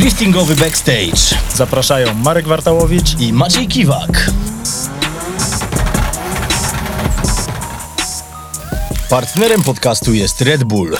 Driftingowy Backstage Zapraszają Marek Wartałowicz i Maciej Kiwak. Partnerem podcastu jest Red Bull.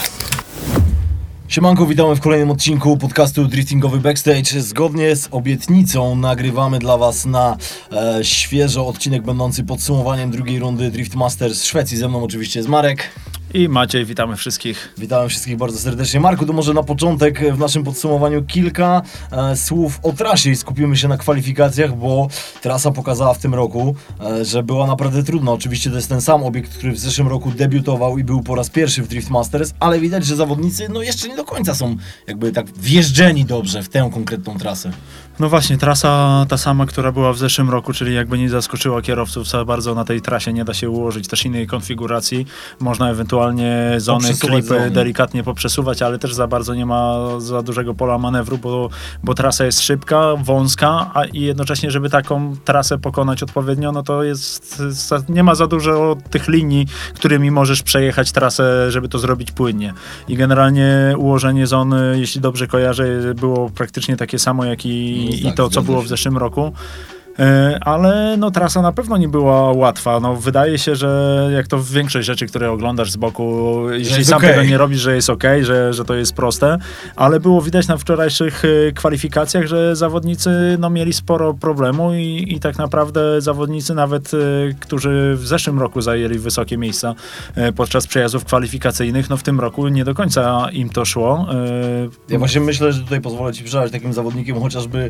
Siemanko, witamy w kolejnym odcinku podcastu Driftingowy Backstage. Zgodnie z obietnicą nagrywamy dla Was na e, świeżo odcinek będący podsumowaniem drugiej rundy Drift Masters w Szwecji. Ze mną oczywiście jest Marek. I Maciej. Witamy wszystkich. Witamy wszystkich bardzo serdecznie. Marku, to może na początek w naszym podsumowaniu kilka e, słów o trasie i skupimy się na kwalifikacjach, bo trasa pokazała w tym roku, e, że była naprawdę trudna. Oczywiście to jest ten sam obiekt, który w zeszłym roku debiutował i był po raz pierwszy w Drift Masters, ale widać, że zawodnicy no jeszcze nie do końca są jakby tak wjeżdżeni dobrze w tę konkretną trasę. No właśnie, trasa ta sama, która była w zeszłym roku, czyli jakby nie zaskoczyła kierowców za bardzo na tej trasie, nie da się ułożyć też innej konfiguracji. Można ewentualnie zony, klipy zony. delikatnie poprzesuwać, ale też za bardzo nie ma za dużego pola manewru, bo, bo trasa jest szybka, wąska, a i jednocześnie, żeby taką trasę pokonać odpowiednio, no to jest, nie ma za dużo tych linii, którymi możesz przejechać trasę, żeby to zrobić płynnie. I generalnie ułożenie zony, jeśli dobrze kojarzę, było praktycznie takie samo, jak i, I tak, to, co było w zeszłym roku. E, Ale no, trasa na pewno nie była łatwa. No, wydaje się, że jak to większość rzeczy, które oglądasz z boku, jeśli sam okej. tego nie robisz, że jest ok, że, że to jest proste, ale było widać na wczorajszych e, kwalifikacjach, że zawodnicy no, mieli sporo problemu i, i tak naprawdę zawodnicy nawet, e, którzy w zeszłym roku zajęli wysokie miejsca podczas przejazdów kwalifikacyjnych, no w tym roku nie do końca im to szło. Ja właśnie myślę, że tutaj pozwolę Ci przejść takim zawodnikiem, chociażby,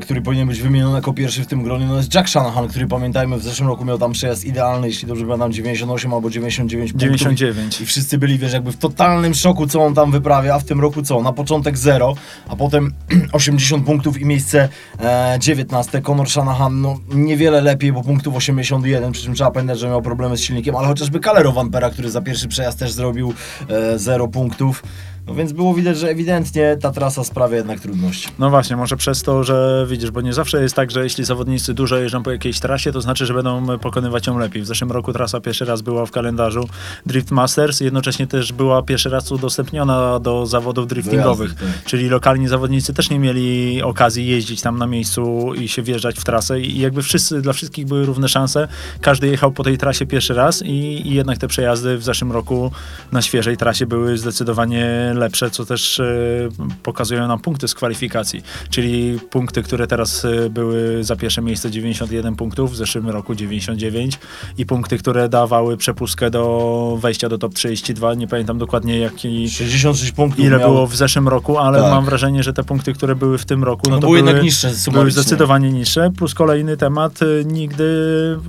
który powinien być wymieniony jako pierwszy w tym gronie, no jest Jack Shanahan, który pamiętajmy w zeszłym roku miał tam przejazd idealny, jeśli dobrze pamiętam, 98 albo 99 punktów. 99. I wszyscy byli, wiesz, jakby w totalnym szoku, co on tam wyprawia, a w tym roku co? Na początek 0, a potem 80 punktów i miejsce e, 19. Conor Shanahan, no niewiele lepiej, bo punktów 81, przy czym trzeba pamiętać, że miał problemy z silnikiem, ale chociażby Calero Vampera, który za pierwszy przejazd też zrobił e, 0 punktów. No więc było widać, że ewidentnie ta trasa sprawia jednak trudności. No właśnie, może przez to, że widzisz, bo nie zawsze jest tak, że jeśli zawodnicy dużo jeżdżą po jakiejś trasie, to znaczy, że będą pokonywać ją lepiej. W zeszłym roku trasa pierwszy raz była w kalendarzu Drift Masters, jednocześnie też była pierwszy raz udostępniona do zawodów driftingowych, jazdy, tak. czyli lokalni zawodnicy też nie mieli okazji jeździć tam na miejscu i się wjeżdżać w trasę i jakby wszyscy, dla wszystkich były równe szanse. Każdy jechał po tej trasie pierwszy raz i, i jednak te przejazdy w zeszłym roku na świeżej trasie były zdecydowanie lepsze, co też e, pokazują nam punkty z kwalifikacji. Czyli punkty, które teraz e, były za pierwsze miejsce 91 punktów, w zeszłym roku 99 i punkty, które dawały przepustkę do wejścia do top 32. Nie pamiętam dokładnie jaki 66 punktów ile miał, było w zeszłym roku, ale Tak. mam wrażenie, że te punkty, które były w tym roku, no, no, to były niższe były zdecydowanie niższe. Plus kolejny temat, y, nigdy,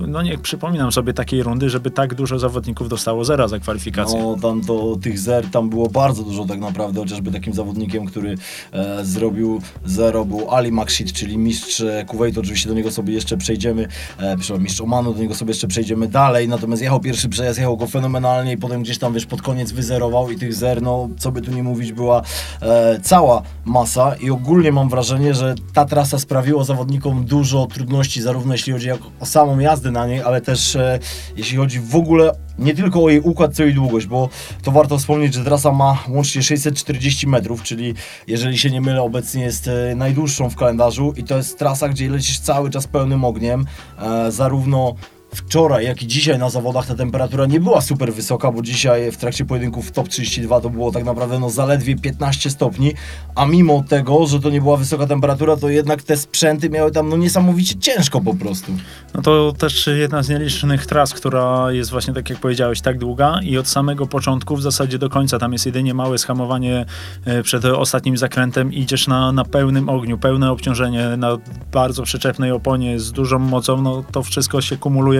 no nie przypominam sobie takiej rundy, żeby tak dużo zawodników dostało zera za kwalifikację. No tam to tych zer tam było bardzo dużo tak naprawdę, chociażby takim zawodnikiem, który e, zrobił zero Ali Makshid, czyli mistrz e, Kuwaitu, oczywiście do niego sobie jeszcze przejdziemy, e, przepraszam, mistrz Omanu, do niego sobie jeszcze przejdziemy dalej, natomiast jechał pierwszy przejazd, jechał go fenomenalnie i potem gdzieś tam wiesz pod koniec wyzerował i tych zer, no co by tu nie mówić, była e, cała masa. I ogólnie mam wrażenie, że ta trasa sprawiła zawodnikom dużo trudności, zarówno jeśli chodzi o samą jazdę na niej, ale też e, jeśli chodzi w ogóle nie tylko o jej układ, co jej długość, bo to warto wspomnieć, że trasa ma łącznie 640 metrów, czyli jeżeli się nie mylę, obecnie jest e, najdłuższą w kalendarzu i to jest trasa, gdzie lecisz cały czas pełnym ogniem, e, zarówno wczoraj, jak i dzisiaj na zawodach ta temperatura nie była super wysoka, bo dzisiaj w trakcie pojedynków w top 32 to było tak naprawdę no zaledwie 15 stopni, a mimo tego, że to nie była wysoka temperatura, to jednak te sprzęty miały tam no niesamowicie ciężko po prostu. No to też jedna z nielicznych tras, która jest właśnie, tak jak powiedziałeś, tak długa i od samego początku w zasadzie do końca. Tam jest jedynie małe schamowanie e, przed ostatnim zakrętem. Idziesz na, na pełnym ogniu, pełne obciążenie, na bardzo przyczepnej oponie z dużą mocą. No to wszystko się kumuluje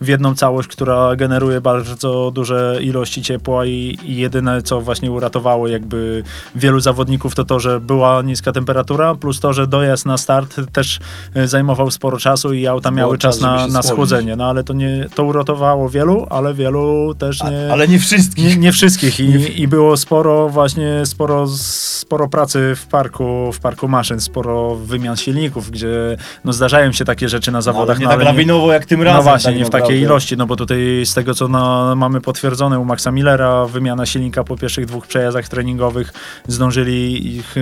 w jedną całość, która generuje bardzo duże ilości ciepła i, i jedyne, co właśnie uratowało jakby wielu zawodników, to to, że była niska temperatura, plus to, że dojazd na start też e, zajmował sporo czasu i auta miały czas, czas na, na schłodzenie. No ale to nie, to uratowało wielu, ale wielu też A, nie... ale nie wszystkich. Nie, nie wszystkich I, i było sporo właśnie, sporo, sporo pracy w parku, w parku maszyn, sporo wymian silników, gdzie no zdarzają się takie rzeczy na No, ale zawodach. nie no, tak ale lawinowo jak tym no razem. właśnie, właśnie, nie w takiej ilości, no bo tutaj z tego, co na, mamy potwierdzone u Maxa Millera, wymiana silnika po pierwszych dwóch przejazdach treningowych, zdążyli ich e,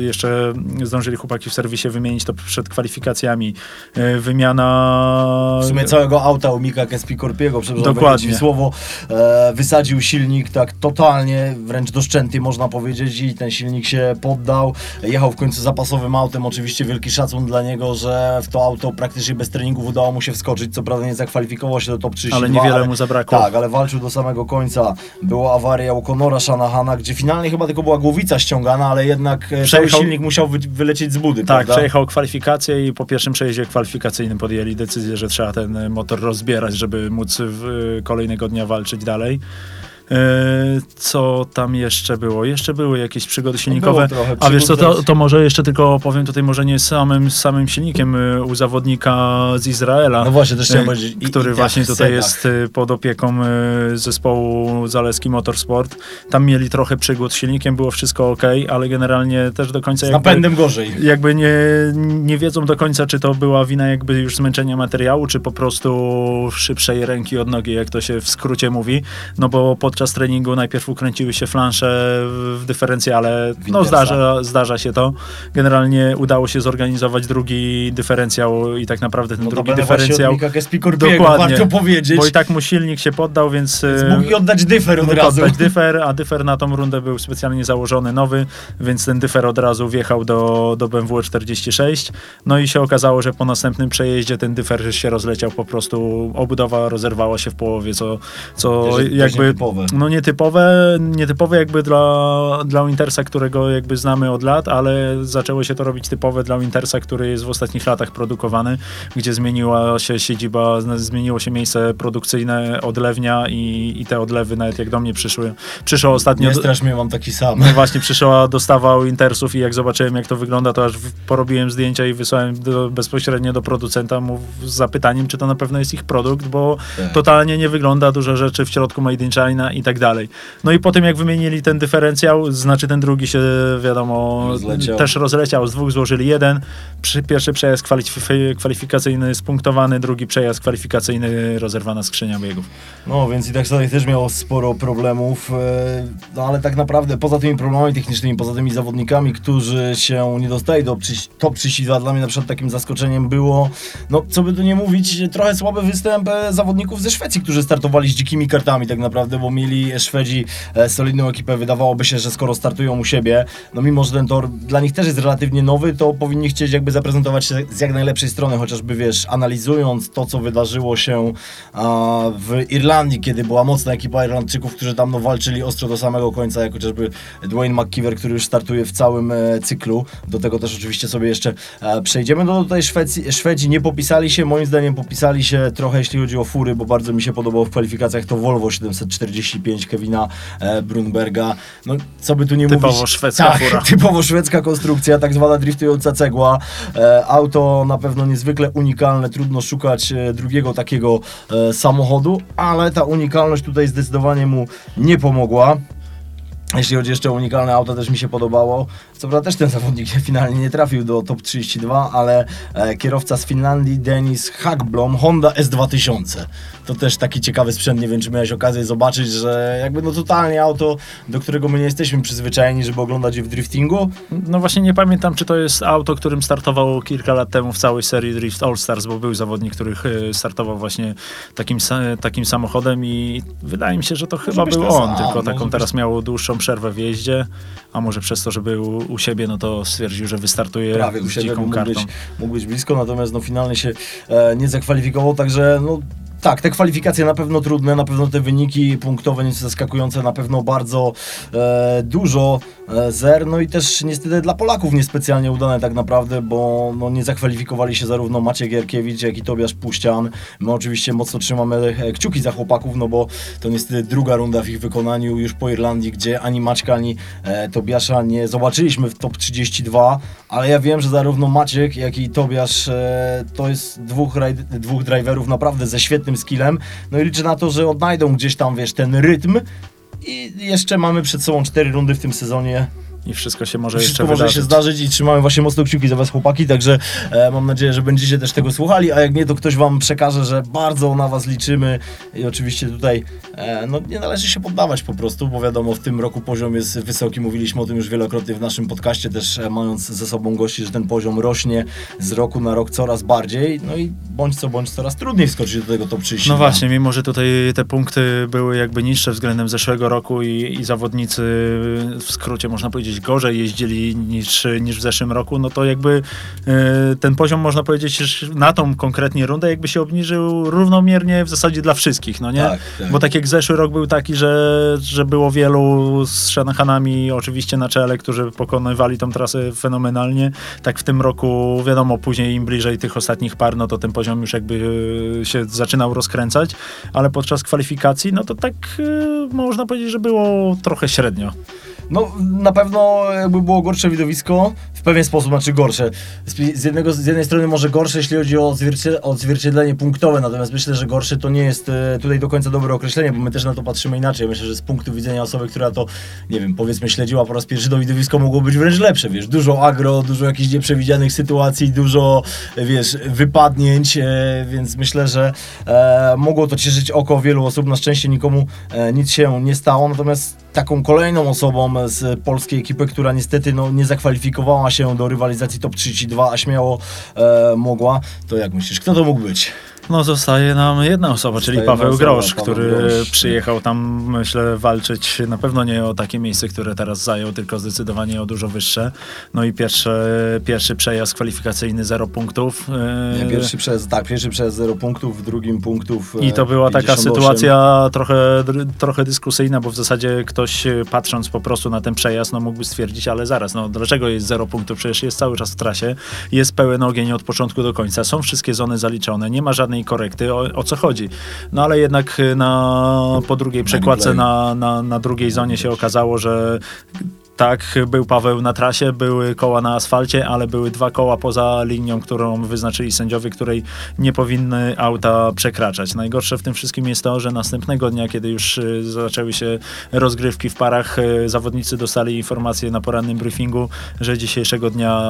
jeszcze, zdążyli chłopaki w serwisie wymienić to przed kwalifikacjami. E, wymiana... W sumie całego auta u Mika Kespikorpiego, przepraszam, Dokładnie. słowo, e, wysadził silnik tak totalnie, wręcz do szczęty można powiedzieć i ten silnik się poddał. Jechał w końcu zapasowym autem, oczywiście wielki szacun dla niego, że w to auto praktycznie bez treningów udało mu się wskoczyć, co prawda nie zakwalifikował się do top 32. Ale niewiele mu zabrakło. Tak, ale walczył do samego końca. Była awaria u Conora Shanahana, gdzie finalnie chyba tylko była głowica ściągana, ale jednak e, cały Przejechał- silnik musiał wy, wylecieć z budy, Tak, prawda? przejechał kwalifikacje i po pierwszym przejeździe kwalifikacyjnym podjęli decyzję, że trzeba ten motor rozbierać, żeby móc w, e, kolejnego dnia walczyć dalej. E, Co tam jeszcze było? Jeszcze były jakieś przygody silnikowe. trochę A wiesz co, to, to może jeszcze tylko opowiem tutaj może nie samym, samym silnikiem e, u zawodnika z Izraela. No właśnie, też chciałem e, powiedzieć. i- który i właśnie tak, tutaj jest e, pod opieką zespołu Zaleski Motorsport. Tam mieli trochę przygód z silnikiem, było wszystko ok, ale generalnie też do końca Z jakby- napędem gorzej. jakby nie, nie wiedzą do końca, czy to była wina jakby już zmęczenia materiału, czy po prostu szybszej ręki od nogi, jak to się w skrócie mówi. No bo podczas treningu najpierw ukręciły się flansze w dyferencjale. No zdarza, zdarza się to. Generalnie udało się zorganizować drugi dyferencjał i tak naprawdę ten drugi Notabene właśnie dyferencjał... Dokładnie. warto powiedzieć. Bo i tak mu silnik się poddał, więc... e, Mógł i oddać dyfer od razu. oddać dyfer, a dyfer na tą rundę był specjalnie założony nowy, więc ten dyfer od razu wjechał do, do BMW 46. No i się okazało, że po następnym przejeździe ten dyfer się rozleciał po prostu, obudowa rozerwała się w połowie, co, co jakby nietypowe. no nietypowe, nietypowe jakby dla, dla Wintersa, którego jakby znamy od lat, ale zaczęło się to robić typowe dla Wintersa, który jest w ostatnich latach produkowany, gdzie zmieniła się siedziba, zmieniło się miejsce produkcyjne odlewnia i, i te odlewy nawet jak do mnie przyszły. Przyszło ostatnio... Nie strasz mnie, mam taki sam. No właśnie przyszła dostawa u Intersów i jak zobaczyłem jak to wygląda, to aż porobiłem zdjęcia i wysłałem do, bezpośrednio do producenta mu z zapytaniem, czy to na pewno jest ich produkt, bo Tak. totalnie nie wygląda, dużo rzeczy w środku made in China i tak dalej. No i po tym jak wymienili ten dyferencjał, znaczy ten drugi się wiadomo Rozleciał. też rozleciał, z dwóch złożyli jeden, Przy, pierwszy przejazd kwalif- kwalifikacyjny spunktowany, drugi przejazd kwalifikacyjny rozerwana skrzynia biegów. No, więc i tak sobie też miało sporo problemów, e, no ale tak naprawdę poza tymi problemami technicznymi, poza tymi zawodnikami, którzy się nie dostali do top 32, dla mnie na przykład takim zaskoczeniem było, no co by tu nie mówić, trochę słaby występ e, zawodników ze Szwecji, którzy startowali z dzikimi kartami tak naprawdę, bo mieli Szwedzi e, solidną ekipę, wydawałoby się, że skoro startują u siebie, no mimo, że ten tor dla nich też jest relatywnie nowy, to powinni chcieć jakby zaprezentować się z jak najlepszej strony, chociażby wiesz, analizując to, co wydarzyło się w Irlandii, kiedy była mocna ekipa Irlandczyków, którzy tam no, walczyli ostro do samego końca, jak chociażby Dwayne McKeever, który już startuje w całym e, cyklu. Do tego też oczywiście sobie jeszcze e, przejdziemy. No tutaj Szwecji, Szwedzi nie popisali się, moim zdaniem popisali się trochę jeśli chodzi o fury, bo bardzo mi się podobało w kwalifikacjach to Volvo 745 Kevina e, Brunberga. No co by tu nie Typowo mówić. szwedzka tak, fura. typowo szwedzka konstrukcja, tak zwana driftująca cegła. E, auto na pewno niezwykle unikalne, trudno szukać e, drugiego takiego samochodu, ale ta unikalność tutaj zdecydowanie mu nie pomogła. Jeśli chodzi jeszcze o unikalne auto, też mi się podobało. Co prawda też ten zawodnik finalnie nie trafił do top 32, ale e, kierowca z Finlandii, Denis Hagblom, Honda S2000. To też taki ciekawy sprzęt, nie wiem czy miałeś okazję zobaczyć, że jakby no totalnie auto, do którego my nie jesteśmy przyzwyczajeni, żeby oglądać je w driftingu. No właśnie nie pamiętam, czy to jest auto, którym startował kilka lat temu w całej serii Drift All Stars, bo był zawodnik, który e, startował właśnie takim, sa- takim samochodem i wydaje mi się, że to chyba był on, sam, tylko taką być. teraz miał dłuższą przerwę w jeździe, a może przez to, że był u siebie, no to stwierdził, że wystartuje prawie u siebie, dziką mógł kartą. być, mógł być blisko, natomiast no finalnie się e, nie zakwalifikował, także no tak, te kwalifikacje na pewno trudne, na pewno te wyniki punktowe nieco zaskakujące, na pewno bardzo e, dużo e, zer, no i też niestety dla Polaków niespecjalnie udane tak naprawdę, bo no, nie zakwalifikowali się zarówno Maciek Gierkiewicz, jak i Tobiasz Puścian. My oczywiście mocno trzymamy e, kciuki za chłopaków, no bo to niestety druga runda w ich wykonaniu już po Irlandii, gdzie ani Maćka, ani e, Tobiasza nie zobaczyliśmy w top 32, ale ja wiem, że zarówno Maciek, jak i Tobiasz e, to jest dwóch, dwóch driverów naprawdę ze świetnym skillem. No i liczę na to, że odnajdą gdzieś tam, wiesz, ten rytm. I jeszcze mamy przed sobą cztery rundy w tym sezonie. I wszystko się może Wszystko jeszcze może wydarzyć. się zdarzyć i trzymamy właśnie mocno kciuki za was chłopaki, także e, mam nadzieję, że będziecie też tego słuchali, a jak nie, to ktoś wam przekaże, że bardzo na was liczymy i oczywiście tutaj e, no, nie należy się poddawać po prostu, bo wiadomo, w tym roku poziom jest wysoki, mówiliśmy o tym już wielokrotnie w naszym podcaście, też e, mając ze sobą gości, że ten poziom rośnie z roku na rok coraz bardziej, no i bądź co bądź coraz trudniej wskoczyć do tego top 32. No właśnie, mimo że tutaj te punkty były jakby niższe względem zeszłego roku i, i zawodnicy w skrócie można powiedzieć gorzej jeździli niż, niż w zeszłym roku, no to jakby e, ten poziom można powiedzieć na tą konkretnie rundę jakby się obniżył równomiernie w zasadzie dla wszystkich, no nie? Tak, tak. Bo tak jak zeszły rok był taki, że, że było wielu z Shanachanami oczywiście na czele, którzy pokonywali tą trasę fenomenalnie, tak w tym roku wiadomo, później im bliżej tych ostatnich par, no to ten poziom już jakby e, się zaczynał rozkręcać, ale podczas kwalifikacji, no to tak e, można powiedzieć, że było trochę średnio. No, na pewno jakby było gorsze widowisko, w pewien sposób, znaczy gorsze. Z, jednego, z jednej strony może gorsze, jeśli chodzi o odzwiercie- odzwierciedlenie punktowe, natomiast myślę, że gorsze to nie jest e, tutaj do końca dobre określenie, bo my też na to patrzymy inaczej. Myślę, że z punktu widzenia osoby, która to, nie wiem, powiedzmy śledziła po raz pierwszy, to widowisko mogło być wręcz lepsze, wiesz, dużo agro, dużo jakichś nieprzewidzianych sytuacji, dużo, wiesz, wypadnięć, e, więc myślę, że e, mogło to cieszyć oko wielu osób. Na szczęście nikomu nic się nie stało, natomiast taką kolejną osobą z polskiej ekipy, która niestety no, nie zakwalifikowała się do rywalizacji top 32, a śmiało e, mogła, to jak myślisz, kto to mógł być? No zostaje nam jedna osoba, czyli Zostaje Paweł jedna osoba, Grosz, Paweł który Grosz. przyjechał tam, myślę, walczyć na pewno nie o takie miejsce, które teraz zajął, tylko zdecydowanie o dużo wyższe. No i pierwszy, pierwszy przejazd kwalifikacyjny, zero punktów. Nie, Yy, pierwszy przez, tak, pierwszy przez 0 punktów, w drugim punktów I to była taka 58. sytuacja trochę, trochę dyskusyjna, bo w zasadzie ktoś e, patrząc po prostu na ten przejazd, no mógłby stwierdzić, ale zaraz, no dlaczego jest zero punktów? Przecież jest cały czas w trasie, jest pełen ogień od początku do końca, są wszystkie zony zaliczone, nie ma żadnej korekty, o, o co chodzi? No ale jednak e, na, po drugiej przekładce na, na, na drugiej zonie się okazało, że tak, był Paweł na trasie, były koła na asfalcie, ale były dwa koła poza linią, którą wyznaczyli sędziowie, której nie powinny auta przekraczać. Najgorsze w tym wszystkim jest to, że następnego dnia, kiedy już y, zaczęły się rozgrywki w parach, y, zawodnicy dostali informację na porannym briefingu, że dzisiejszego dnia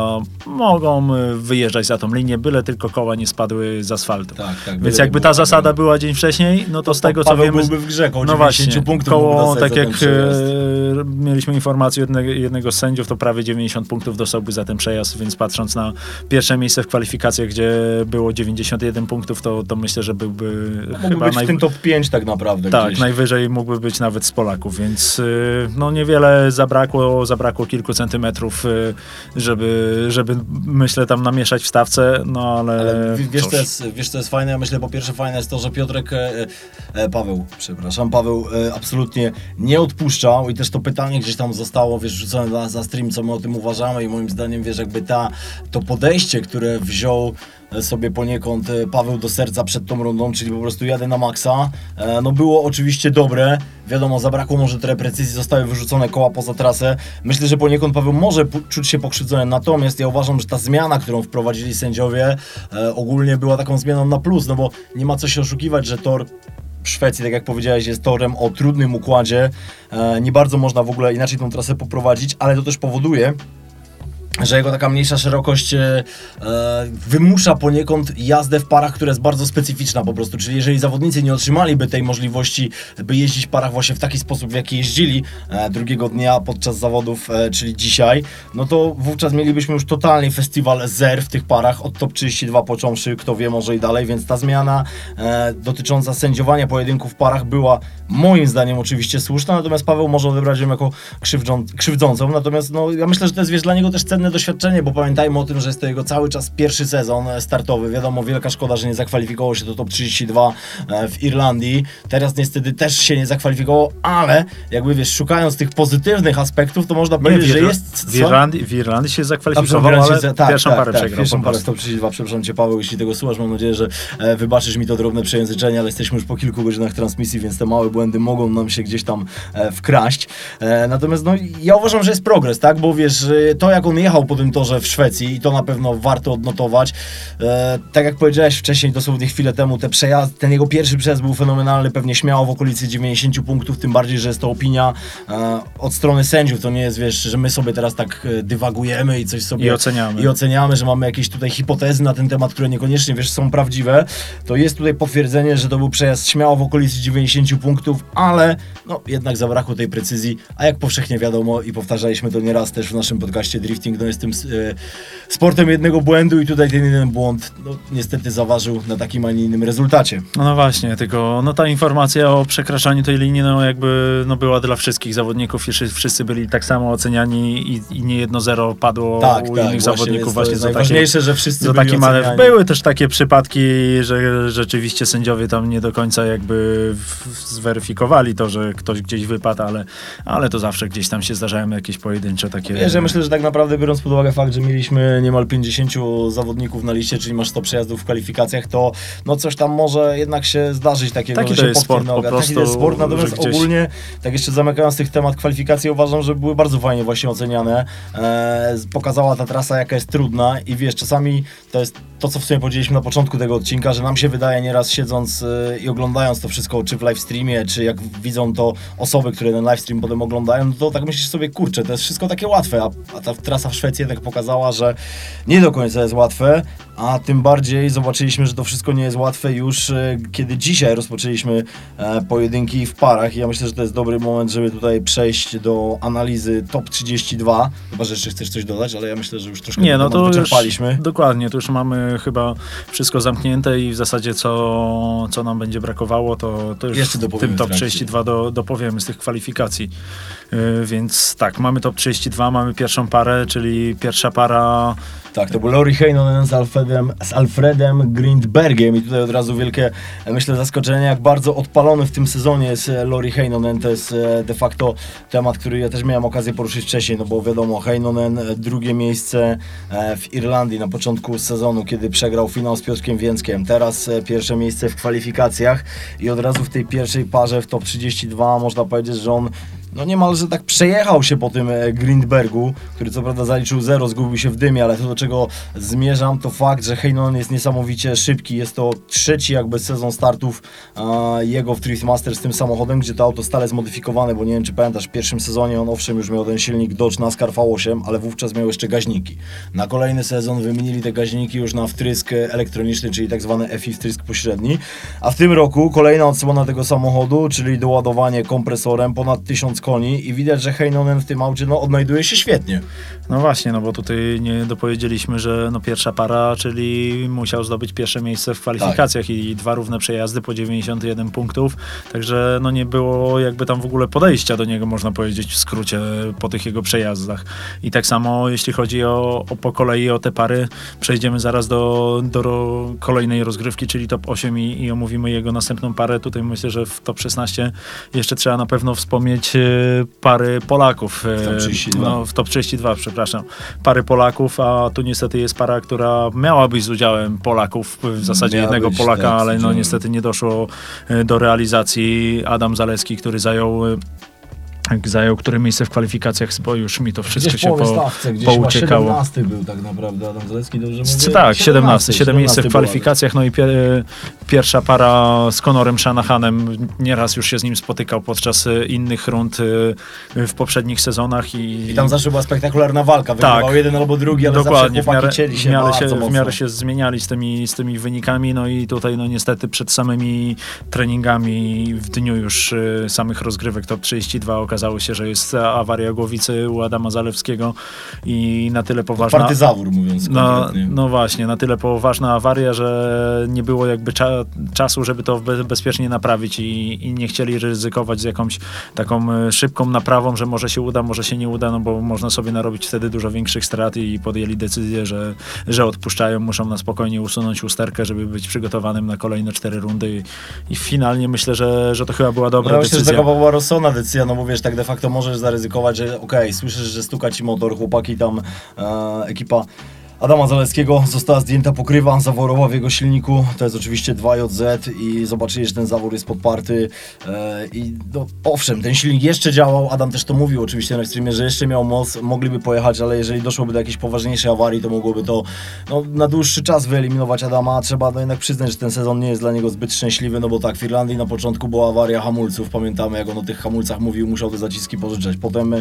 mogą y, wyjeżdżać za tą linię, byle tylko koła nie spadły z asfaltu. Tak, tak, Więc jakby ta było zasada była dzień wcześniej, no to z tego co Paweł wiemy... byłby w grze, koło No 90 właśnie, punktów koło, tak jak e, mieliśmy informację od jednego, jednego z sędziów, to prawie 90 punktów dostałby za ten przejazd, więc patrząc na pierwsze miejsce w kwalifikacjach, gdzie było 91 punktów, to, to myślę, że byłby Mógłby chyba być naj... w tym top 5 tak naprawdę tak, gdzieś. najwyżej mógłby być nawet z Polaków, więc y, no niewiele zabrakło, zabrakło kilku centymetrów, y, żeby, żeby myślę tam namieszać w stawce, no ale, Ale wiesz, co jest, wiesz, co jest fajne? Ja myślę, po pierwsze fajne jest to, że Piotrek, e, e, Paweł, przepraszam, Paweł e, absolutnie nie odpuszczał i też to pytanie gdzieś tam zostało, wiesz, rzucone za, stream, co my o tym uważamy i moim zdaniem, wiesz, jakby ta, to podejście, które wziął e, sobie poniekąd e, Paweł do serca przed tą rundą, czyli po prostu jadę na maksa, e, no było oczywiście dobre, wiadomo, zabrakło może trochę precyzji, zostały wyrzucone koła poza trasę, myślę, że poniekąd Paweł może czuć się pokrzywdzony, natomiast ja uważam, że ta zmiana, którą wprowadzili sędziowie, ogólnie była taką zmianą na plus, no bo nie ma co się oszukiwać, że tor w Szwecji, tak jak powiedziałeś, jest torem o trudnym układzie. E, nie bardzo można w ogóle inaczej tą trasę poprowadzić, ale to też powoduje, że jego taka mniejsza szerokość e, e, wymusza poniekąd jazdę w parach, która jest bardzo specyficzna po prostu. Czyli jeżeli zawodnicy nie otrzymaliby tej możliwości, by jeździć w parach właśnie w taki sposób, w jaki jeździli e, drugiego dnia podczas zawodów, e, czyli dzisiaj, no to wówczas mielibyśmy już totalnie festiwal zer w tych parach, od top 32 począwszy, kto wie, może i dalej, więc ta zmiana e, dotycząca sędziowania pojedynków w parach była moim zdaniem oczywiście słuszna, natomiast Paweł może odebrać ją jako krzywdzą, krzywdzącą, natomiast no, ja myślę, że to jest wiesz, dla niego też cenne doświadczenie, bo pamiętajmy o tym, że jest to jego cały czas pierwszy sezon e, startowy, wiadomo, wielka szkoda, że nie zakwalifikował się do top 32 e, w Irlandii, teraz niestety też się nie zakwalifikował, ale jakby wiesz, szukając tych pozytywnych aspektów, to można Nie, powiedzieć, że jest... w, Irlandii, w Irlandii się zakwalifikował, ale tak, pierwszą tak, parę tak, przegrał Pierwszą parę prostu. 132, przepraszam Cię Paweł, jeśli tego słuchasz, mam nadzieję, że e, wybaczysz mi to drobne przejęzyczenie, ale jesteśmy już po kilku godzinach transmisji, więc te małe błędy mogą nam się gdzieś tam wkraść. Natomiast no, ja uważam, że jest progres, tak, bo wiesz, to jak on jechał przejechał po tym torze w Szwecji i to na pewno warto odnotować. E, tak jak powiedziałeś wcześniej, dosłownie chwilę temu, te przejazd, ten jego pierwszy przejazd był fenomenalny, pewnie śmiało w okolicy 90 punktów, tym bardziej, że jest to opinia e, od strony sędziów, to nie jest, wiesz, że my sobie teraz tak e, dywagujemy i coś sobie I oceniamy. i oceniamy, że mamy jakieś tutaj hipotezy na ten temat, które niekoniecznie, wiesz, są prawdziwe, to jest tutaj potwierdzenie, że to był przejazd śmiało w okolicy 90 punktów, ale no jednak zabrakło tej precyzji, a jak powszechnie wiadomo i powtarzaliśmy to nieraz też w naszym podcaście Drifting, no jest tym e, sportem jednego błędu i tutaj ten jeden błąd no, niestety zaważył na takim, a nie innym rezultacie. No, no właśnie, tylko no ta informacja o przekraczaniu tej linii no jakby no była dla wszystkich zawodników i wszyscy- byli tak samo oceniani i, i nie jedno zero padło Tak, u tak, innych właśnie zawodników właśnie za takie, że wszyscy za ale oceniani. były też takie przypadki, że rzeczywiście sędziowie tam nie do końca jakby zweryfikowali to, że ktoś gdzieś wypadł, ale, ale to zawsze gdzieś tam się zdarzają jakieś pojedyncze takie... Wiesz, ja myślę, że tak naprawdę biorąc pod uwagę fakt, że mieliśmy niemal 50 zawodników na liście, czyli masz 100 przejazdów w kwalifikacjach, to no coś tam może jednak się zdarzyć takiego, Taki to jest sport, po noga. Taki prostu, to jest sport, natomiast gdzieś- ogólnie, tak jeszcze zamykając tych temat kwalifikacji, uważam, że były bardzo fajnie właśnie oceniane. E, pokazała ta trasa, jaka jest trudna i wiesz, czasami to jest to, co w sumie powiedzieliśmy na początku tego odcinka, że nam się wydaje nieraz siedząc e, i oglądając to wszystko, czy w live streamie, czy jak widzą to osoby, które ten live stream potem oglądają, no to tak myślisz sobie, kurczę, to jest wszystko takie łatwe, a, a ta trasa w Szwecji tak pokazała, że nie do końca jest łatwe, a tym bardziej zobaczyliśmy, że to wszystko nie jest łatwe już e, kiedy dzisiaj rozpoczęliśmy e, pojedynki w parach. I ja myślę, że to jest dobry moment, żeby tutaj przejść do analizy top 32. Chyba, że jeszcze chcesz coś dodać, ale ja myślę, że już troszkę Nie, no to już, wyczerpaliśmy. dokładnie, to już mamy chyba wszystko zamknięte i w zasadzie co, co nam będzie brakowało, to, to już Jeszcze w tym top trakcie. 32 do, dopowiemy z tych kwalifikacji. Yy, więc tak, mamy top 32, mamy pierwszą parę, czyli pierwsza para Tak, to był Lori Heinonen z Alfredem, z Alfredem Grindbergiem i tutaj od razu wielkie, myślę, zaskoczenie, jak bardzo odpalony w tym sezonie jest e, Lori Heinonen. To jest e, de facto temat, który ja też miałem okazję poruszyć wcześniej, no bo wiadomo, Heinonen e, drugie miejsce w Irlandii na początku sezonu, kiedy przegrał finał z Piotrkiem Więckiem. Teraz pierwsze miejsce w kwalifikacjach i od razu w tej pierwszej parze w top 32 można powiedzieć, że on no niemalże tak przejechał się po tym e, Grindbergu, który co prawda zaliczył zero, zgubił się w dymie, ale to do czego zmierzam to fakt, że Heinonen jest niesamowicie szybki. Jest to trzeci jakby sezon startów e, jego w Drift Master z tym samochodem, gdzie to auto stale zmodyfikowane, bo nie wiem czy pamiętasz, w pierwszym sezonie on owszem już miał ten silnik Dodge NASCAR V8, ale wówczas miał jeszcze gaźniki. Na kolejny sezon wymienili te gaźniki już na wtrysk elektroniczny, czyli tak zwany FI wtrysk pośredni, a w tym roku kolejna odsłona tego samochodu, czyli doładowanie kompresorem ponad 1000 koni i widać, że Heinonen w tym aucie no, odnajduje się świetnie. No właśnie, no bo tutaj nie dopowiedzieliśmy, że no pierwsza para, czyli musiał zdobyć pierwsze miejsce w kwalifikacjach i dwa równe przejazdy po 91 punktów, także no nie było jakby tam w ogóle podejścia do niego, można powiedzieć w skrócie, po tych jego przejazdach. I tak samo jeśli chodzi o, o po kolei o te pary, przejdziemy zaraz do, do kolejnej rozgrywki, czyli top 8 i, i omówimy jego następną parę. Tutaj myślę, że w top 16 jeszcze trzeba na pewno wspomnieć e, pary Polaków. W top E, 32. No, w top 32, przepraszam, pary Polaków, a tu niestety jest para, która miała być z udziałem Polaków, w zasadzie Miała jednego być, Polaka, tak, ale no niestety nie doszło e, do realizacji. Adam Zaleski, który zajął e, zajął które miejsce w kwalifikacjach, bo już mi to wszystko Gdzieś się po stawce, gdzieś pouciekało. 17 był tak naprawdę Adam Zalewski, dobrze mówię? Tak, 17, 7 miejsce w kwalifikacjach, no i pie, pierwsza para z Conorem Shanahanem, nieraz już się z nim spotykał podczas e, innych rund e, w poprzednich sezonach i, I tam zawsze była spektakularna walka, wygrywał Tak. jeden albo drugi, ale Dokładnie, w zawsze miarę, chłopaki cieli się w, miarę się, mocno. w miarę się zmieniali z tymi, z tymi wynikami, no i tutaj no niestety przed samymi treningami w dniu już y, samych rozgrywek top 32 okazało się, że jest awaria głowicy u Adama Zalewskiego i na tyle poważna... Party zawór, mówiąc No, no właśnie, na tyle poważna awaria, że nie było jakby cza czasu, żeby to be bezpiecznie naprawić i, i nie chcieli ryzykować z jakąś taką e, szybką naprawą, że może się uda, może się nie uda, no bo można sobie narobić wtedy dużo większych strat i podjęli decyzję, że, że odpuszczają, muszą na spokojnie usunąć usterkę, żeby być przygotowanym na kolejne cztery rundy i, i finalnie myślę, że, że to chyba była dobra No, ja myślę, że decyzja. taka była rozsądna decyzja, no bo wiesz, tak de facto możesz zaryzykować, że okej, słyszysz, że stuka ci motor, chłopaki tam, e, ekipa Adama Zaleskiego została zdjęta pokrywa zaworowa w jego silniku. To jest oczywiście 2JZ i zobaczyli, że ten zawór jest podparty. E, I no, owszem, ten silnik jeszcze działał. Adam też to mówił oczywiście na streamie, że jeszcze miał moc, mogliby pojechać, ale jeżeli doszłoby do jakiejś poważniejszej awarii, to mogłoby to no, na dłuższy czas wyeliminować Adama. Trzeba no, jednak przyznać, że ten sezon nie jest dla niego zbyt szczęśliwy, no bo tak, w Irlandii na początku była awaria hamulców. Pamiętamy, jak on o tych hamulcach mówił, musiał te zaciski pożyczać. Potem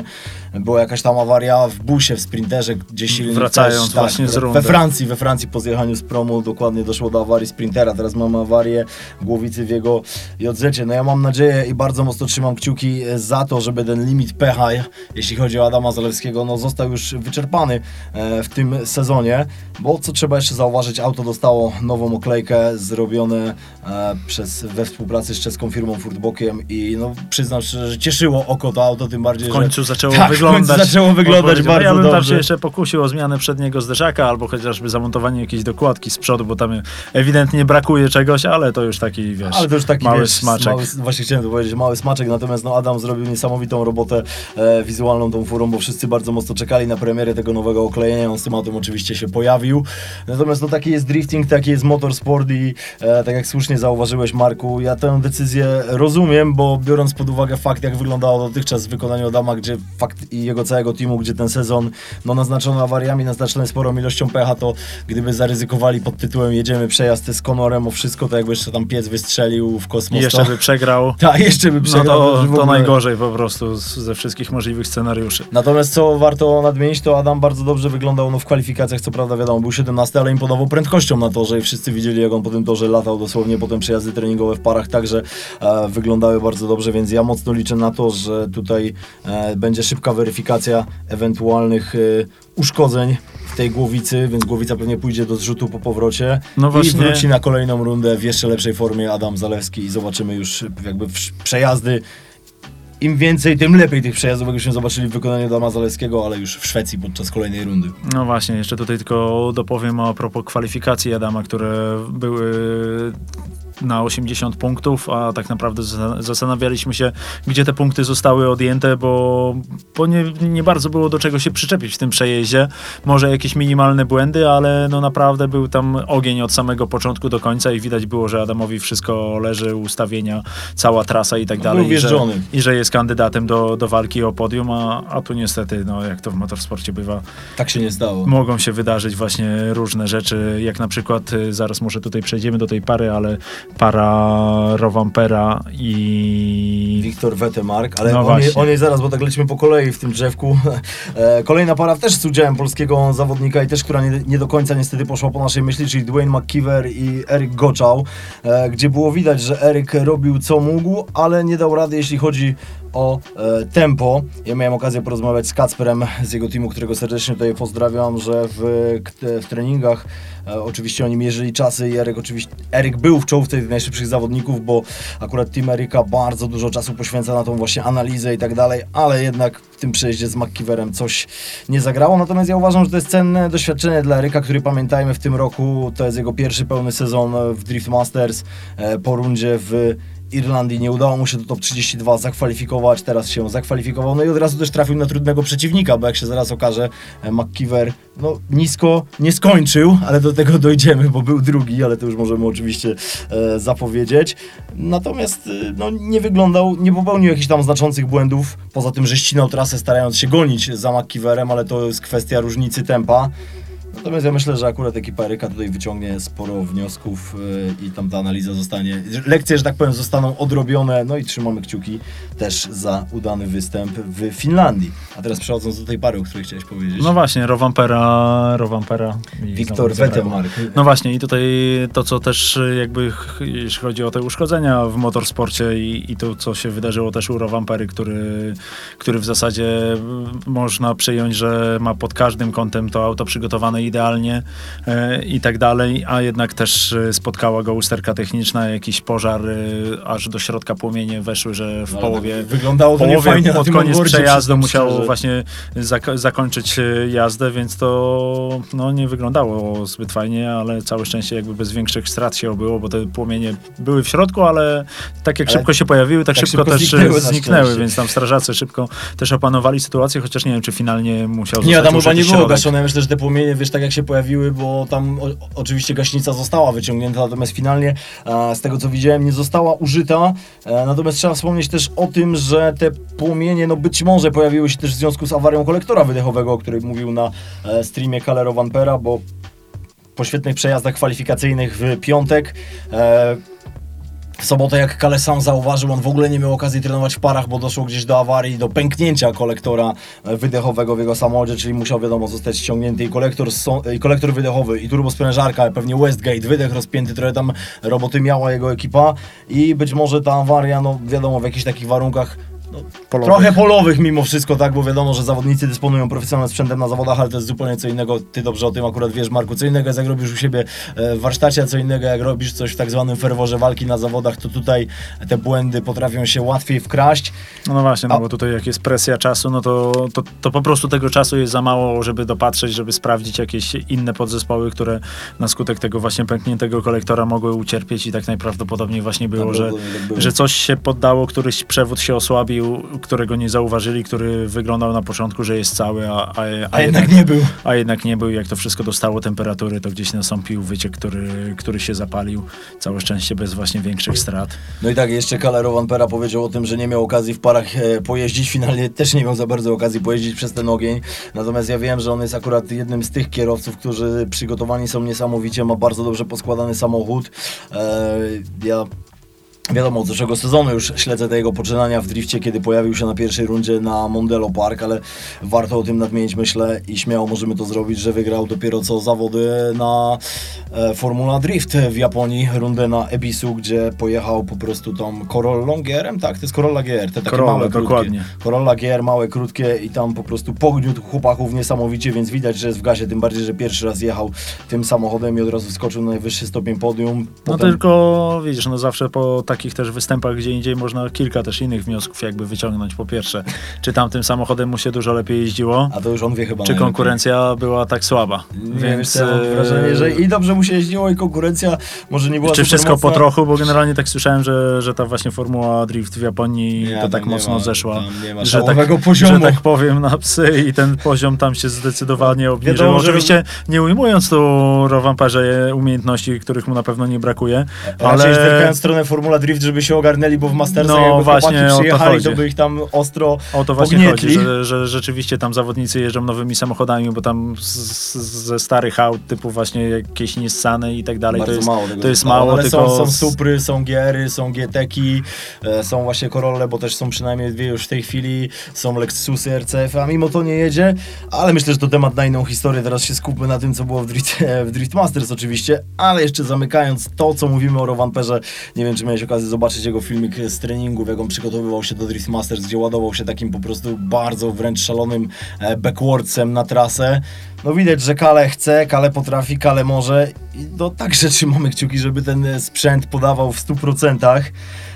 była jakaś tam awaria w busie, w sprinterze, gdzie silnik Wracając też, tak, we. Francji, we Francji po zjechaniu z promu dokładnie doszło do awarii sprintera. Teraz mamy awarię głowicy w jego JZ. No ja mam nadzieję i bardzo mocno trzymam kciuki za to, żeby ten limit pH, jeśli chodzi o Adama Zalewskiego, no został już wyczerpany e, w tym sezonie, bo co trzeba jeszcze zauważyć, auto dostało nową oklejkę zrobione e, przez, we współpracy z czeską firmą Furtbokiem i no przyznam szczerze, że cieszyło oko to auto, tym bardziej, W końcu że zaczęło tak, w wyglądać. końcu zaczęło wyglądać odpowiednio. bardzo Ja bym tam dobrze. się jeszcze pokusił o zmianę przedniego zderzaka, albo chociażby zamontowanie jakiejś dokładki z przodu, bo tam ewidentnie brakuje czegoś, ale to już taki, wiesz, Ale to już taki mały wiesz, smaczek. Mały, właśnie chciałem to powiedzieć, mały smaczek, natomiast no Adam zrobił niesamowitą robotę e, wizualną tą furą, bo wszyscy bardzo mocno czekali na premierę tego nowego oklejenia, on z tym autem oczywiście się pojawił. Natomiast no taki jest drifting, taki jest motorsport i e, tak jak słusznie zauważyłeś Marku, ja tę decyzję rozumiem, bo biorąc pod uwagę fakt jak wyglądało dotychczas w wykonaniu Adama, gdzie fakt i jego całego teamu, gdzie ten sezon no naznaczono awariami, naznaczony sporą ilością pecha, to gdyby zaryzykowali pod tytułem jedziemy przejazd z Conorem o wszystko, to jakby jeszcze tam piec wystrzelił w kosmos. I jeszcze to... by przegrał. Tak, jeszcze by No przegrał. to, w to ogóle- najgorzej po prostu z- ze wszystkich możliwych scenariuszy. Natomiast co warto nadmienić, to Adam bardzo dobrze wyglądał no, w kwalifikacjach, co prawda wiadomo, był 17, ale imponował prędkością na torze i wszyscy widzieli, jak on po tym torze latał dosłownie, potem przejazdy treningowe w parach także e, wyglądały bardzo dobrze, więc ja mocno liczę na to, że tutaj e, będzie szybka weryfikacja ewentualnych e, uszkodzeń w tej głowicy, więc głowica pewnie pójdzie do zrzutu po powrocie No i właśnie. wróci na kolejną rundę w jeszcze lepszej formie Adam Zalewski i zobaczymy już jakby przejazdy im więcej, tym lepiej tych przejazdów, jakbyśmy zobaczyli w wykonaniu Adama Zalewskiego, ale już w Szwecji podczas kolejnej rundy. No właśnie, jeszcze tutaj tylko dopowiem a propos kwalifikacji Adama, które były na 80 punktów, a tak naprawdę zas- zastanawialiśmy się, gdzie te punkty zostały odjęte, bo, bo nie, nie bardzo było do czego się przyczepić w tym przejeździe. Może jakieś minimalne błędy, ale no naprawdę był tam ogień od samego początku do końca i widać było, że Adamowi wszystko leży, ustawienia, cała trasa i tak No, dalej. i że. I że jest kandydatem do, do walki o podium, a, a tu niestety, no jak to w motorsporcie bywa, Tak się nie stało. mogą się wydarzyć właśnie różne rzeczy, jak na przykład, y, zaraz może tutaj przejdziemy do tej pary, ale para Rowampera i... Wiktor Wetemark, ale No o, niej, właśnie. o niej zaraz, bo tak lecimy po kolei w tym drzewku. E, Kolejna para też z udziałem polskiego zawodnika i też, która nie, nie do końca niestety poszła po naszej myśli, czyli Dwayne McKeever i Eryk Goczał, e, gdzie było widać, że Eryk robił co mógł, ale nie dał rady, jeśli chodzi o e, tempo. Ja miałem okazję porozmawiać z Kacperem z jego teamu, którego serdecznie tutaj pozdrawiam, że w, w treningach e, oczywiście oni mierzyli czasy i Eryk oczywiście Eryk był w czołówce najszybszych zawodników, bo akurat Team Eryka bardzo dużo czasu poświęca na tą właśnie analizę i tak dalej, ale jednak w tym przejeździe z McKeeverem coś nie zagrało. Natomiast ja uważam, że to jest cenne doświadczenie dla Eryka, który pamiętajmy w tym roku to jest jego pierwszy pełny sezon w Drift Masters e, po rundzie w Irlandii nie udało mu się do top 32 zakwalifikować, teraz się zakwalifikował, no i od razu też trafił na trudnego przeciwnika, bo jak się zaraz okaże, e, McKeever no nisko nie skończył, ale do tego dojdziemy, bo był drugi, ale to już możemy oczywiście e, zapowiedzieć. Natomiast e, no, nie wyglądał, nie popełnił jakichś tam znaczących błędów, poza tym, że ścinał trasę starając się gonić za McKeeverem, ale to jest kwestia różnicy tempa. Natomiast ja myślę, że akurat ekipa Eryka tutaj wyciągnie sporo wniosków yy, i tam ta analiza zostanie, lekcje, że tak powiem, zostaną odrobione, no i trzymamy kciuki też za udany występ w Finlandii. A teraz przechodząc do tej pary, o której chciałeś powiedzieć. No właśnie, Rowampera, Rowampera Wiktor. Wetemark. No właśnie i tutaj to, co też jakby, jeśli chodzi o te uszkodzenia w motorsporcie i, i to, co się wydarzyło też u Rowampery, który, który w zasadzie można przyjąć, że ma pod każdym kątem to auto przygotowane idealnie e, i tak dalej, a jednak też e, spotkała go usterka techniczna, jakiś pożar, e, aż do środka płomienie weszły, że w No, połowie tak wyglądało to połowie niefajnie na pod koniec przejazdu musiał właśnie zak- zakończyć e, jazdę, więc to no, nie wyglądało zbyt fajnie, ale całe szczęście jakby bez większych strat się obyło, bo te płomienie były w środku, ale tak jak Ale szybko się pojawiły, tak, tak szybko, szybko też zniknęły zniknęły, zniknęły więc tam strażacy szybko też opanowali sytuację, chociaż nie wiem, czy finalnie musiał Nie, tam chyba nie było gaszone. Myślę, że te płomienie, wiesz, tak jak się pojawiły, bo tam o, oczywiście gaśnica została wyciągnięta, natomiast finalnie e, z tego co widziałem nie została użyta. E, natomiast trzeba wspomnieć też o tym, że te płomienie no być może pojawiły się też w związku z awarią kolektora wydechowego, o której mówił na e, streamie Calero Vampera, bo po świetnych przejazdach kwalifikacyjnych w piątek e, w sobotę, jak Kale sam zauważył, on w ogóle nie miał okazji trenować w parach, bo doszło gdzieś do awarii, do pęknięcia kolektora e, wydechowego w jego samochodzie, czyli musiał, wiadomo, zostać ściągnięty i kolektor, i kolektor wydechowy, i turbosprężarka, pewnie Westgate, wydech rozpięty, trochę tam roboty miała jego ekipa i być może ta awaria, no wiadomo, w jakichś takich warunkach no, Polowych. Trochę polowych mimo wszystko, tak, bo wiadomo, że zawodnicy dysponują profesjonalnym sprzętem na zawodach, ale to jest zupełnie co innego. Ty dobrze o tym akurat wiesz, Marku. Co innego jak robisz u siebie e, w warsztacie, a co innego jak robisz coś w tak zwanym ferworze walki na zawodach, to tutaj te błędy potrafią się łatwiej wkraść. No, no właśnie, no A- bo tutaj jak jest presja czasu, no to, to, to po prostu tego czasu jest za mało, żeby dopatrzeć, żeby sprawdzić jakieś inne podzespoły, które na skutek tego właśnie pękniętego kolektora mogły ucierpieć i tak najprawdopodobniej właśnie było, że, Prawdopodobnie tak było. że coś się poddało, któryś przewód się osłabił, którego nie zauważyli, który wyglądał na początku, że jest cały, a, a, A jednak nie był. a jednak nie był. Jak to wszystko dostało temperatury, to gdzieś nastąpił wyciek, który, który się zapalił. Całe szczęście bez właśnie większych strat. No i tak, jeszcze Calero Vampera powiedział o tym, że nie miał okazji w parach e, pojeździć. Finalnie też nie miał za bardzo okazji pojeździć przez ten ogień. Natomiast ja wiem, że on jest akurat jednym z tych kierowców, którzy przygotowani są niesamowicie, ma bardzo dobrze poskładany samochód. E, ja Wiadomo, od zeszłego sezonu już śledzę te jego poczynania w drifcie, kiedy pojawił się na pierwszej rundzie na Mondelo Park, ale warto o tym nadmienić, myślę, i śmiało możemy to zrobić, że wygrał dopiero co zawody na e, Formula Drift w Japonii, rundę na Ebisu, gdzie pojechał po prostu tą Corollą GR-em, tak? To jest Corolla GR, te takie Corolla, małe, krótkie. dokładnie. Corolla GR, małe, krótkie i tam po prostu pogniótł chłopaków niesamowicie, więc widać, że jest w gazie, tym bardziej, że pierwszy raz jechał tym samochodem i od razu wskoczył na najwyższy stopień podium. No Potem- tylko widzisz, no zawsze po takich też występach gdzie indziej można kilka też innych wniosków jakby wyciągnąć. Po pierwsze, czy tamtym samochodem mu się dużo lepiej jeździło, A to już on wie chyba czy konkurencja była tak słaba. Nie Więc Więc ja mam e, wrażenie, że i dobrze mu się jeździło i konkurencja może nie była czy wszystko mocna. po trochu, bo generalnie tak słyszałem, że, że ta właśnie formuła drift w Japonii Nie, to tak mocno ma- zeszła, tam nie ma że, tak, poziomu. że tak powiem na psy i ten poziom tam się zdecydowanie obniżył. Wiadomo, że- Oczywiście nie ujmując tu Rowamparze umiejętności, których mu na pewno nie brakuje, Raczej ale zerkając w stronę Formula Drift, żeby się ogarnęli, bo w Mastersach No, jakby właśnie to przyjechali, chodzi. to by ich tam ostro O to właśnie pognietli. chodzi, że, że rzeczywiście tam zawodnicy jeżdżą nowymi samochodami, bo tam z, z, ze starych aut typu właśnie jakieś Nissany i tak dalej, Bardzo to jest, mało to jest mało, ale tylko są, są Supry, są GR-y, są GT-ki, e, są właśnie Corolle, bo też są przynajmniej dwie już w tej chwili, są Lexusy RCF, a mimo to nie jedzie, ale myślę, że to temat na inną historię, teraz się skupmy na tym, co było w Drift, w Drift Masters oczywiście, ale jeszcze zamykając to, co mówimy o Rovanperze, nie wiem, czy miałeś okazję zobaczyć jego filmik z treningów, jak on przygotowywał się do Drift Masters, gdzie ładował się takim po prostu bardzo wręcz szalonym e, backwardsem na trasę. No widać, że Kale chce, Kale potrafi, Kale może i no także trzymamy kciuki, żeby ten sprzęt podawał w 100%.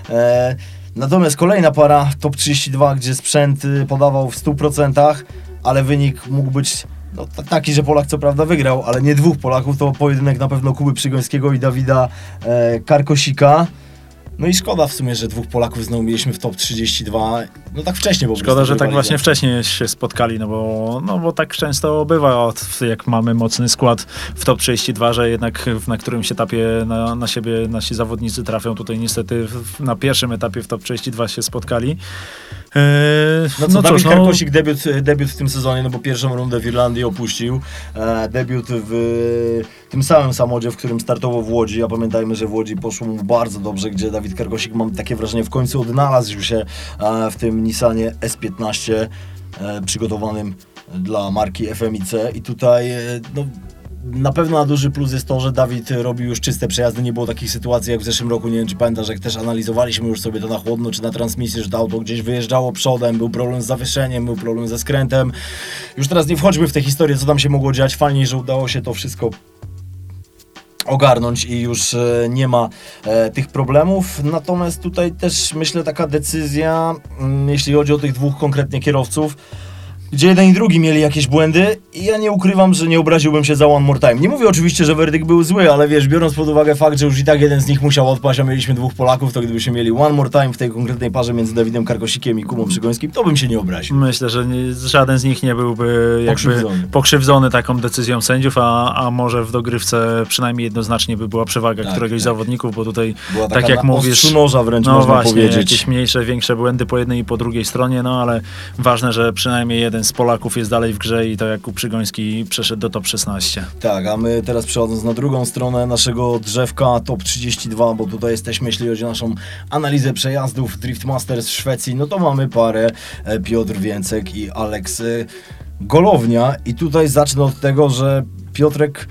E, natomiast kolejna para Top 32, gdzie sprzęt y, podawał w 100%, ale wynik mógł być no, taki, że Polak co prawda wygrał, ale nie dwóch Polaków, to pojedynek na pewno Kuby Przygońskiego i Dawida e, Karkosika. No i szkoda w sumie, że dwóch Polaków znowu mieliśmy w top 32. No tak wcześnie, bo Szkoda, że tak właśnie wcześniej się spotkali, no bo, no bo tak często bywa, od- jak mamy mocny skład w top 32, że jednak na którymś etapie na, na siebie nasi zawodnicy trafią. Tutaj niestety na pierwszym etapie w top 32 się spotkali. Eee, No co, no Dawid cóż, no, Karkosik debiut, debiut w tym sezonie, no bo pierwszą rundę w Irlandii opuścił. E, debiut w tym samym samochodzie, w którym startował w Łodzi, a pamiętajmy, że w Łodzi poszło mu bardzo dobrze, gdzie Dawid Karkosik, mam takie wrażenie, w końcu odnalazł się e, w tym Nissanie S15 e, przygotowanym dla marki FMIC i tutaj e, no, na pewno na duży plus jest to, że Dawid robił już czyste przejazdy, nie było takich sytuacji jak w zeszłym roku, nie wiem czy pamiętasz, jak też analizowaliśmy już sobie to na chłodno, czy na transmisji, że to auto gdzieś wyjeżdżało przodem, był problem z zawieszeniem, był problem ze skrętem. Już teraz nie wchodźmy w tę historię, co tam się mogło dziać, fajnie, że udało się to wszystko ogarnąć i już e, nie ma e, tych problemów. Natomiast tutaj też myślę taka decyzja, mm, jeśli chodzi o tych dwóch konkretnie kierowców, gdzie jeden i drugi mieli jakieś błędy i ja nie ukrywam, że nie obraziłbym się za one more time. Nie mówię oczywiście, że werdykt był zły, ale wiesz, biorąc pod uwagę fakt, że już i tak jeden z nich musiał odpaść, a mieliśmy dwóch Polaków, to gdybyśmy mieli one more time w tej konkretnej parze między Dawidem Karkosikiem i Kubą Przygońskim, to bym się nie obraził. Myślę, że nie, żaden z nich nie byłby jakby Pokrzywdzony. pokrzywdzony, taką decyzją sędziów, a, a może w dogrywce przynajmniej jednoznacznie by była przewaga Tak, któregoś tak. zawodników, bo tutaj Była tak jak mówisz, noża wręcz no można właśnie, powiedzieć. jakieś mniejsze, większe błędy po jednej i po drugiej stronie, no ale ważne, że przynajmniej jeden z Polaków jest dalej w grze i to Jakub Przygoński przeszedł do top 16. Tak, a my teraz przechodząc na drugą stronę naszego drzewka Top 32, bo tutaj jesteśmy, jeśli chodzi o naszą analizę przejazdów Drift Masters w Szwecji, no to mamy parę e, Piotr Więcek i Aleks e, Golownia i tutaj zacznę od tego, że Piotrek,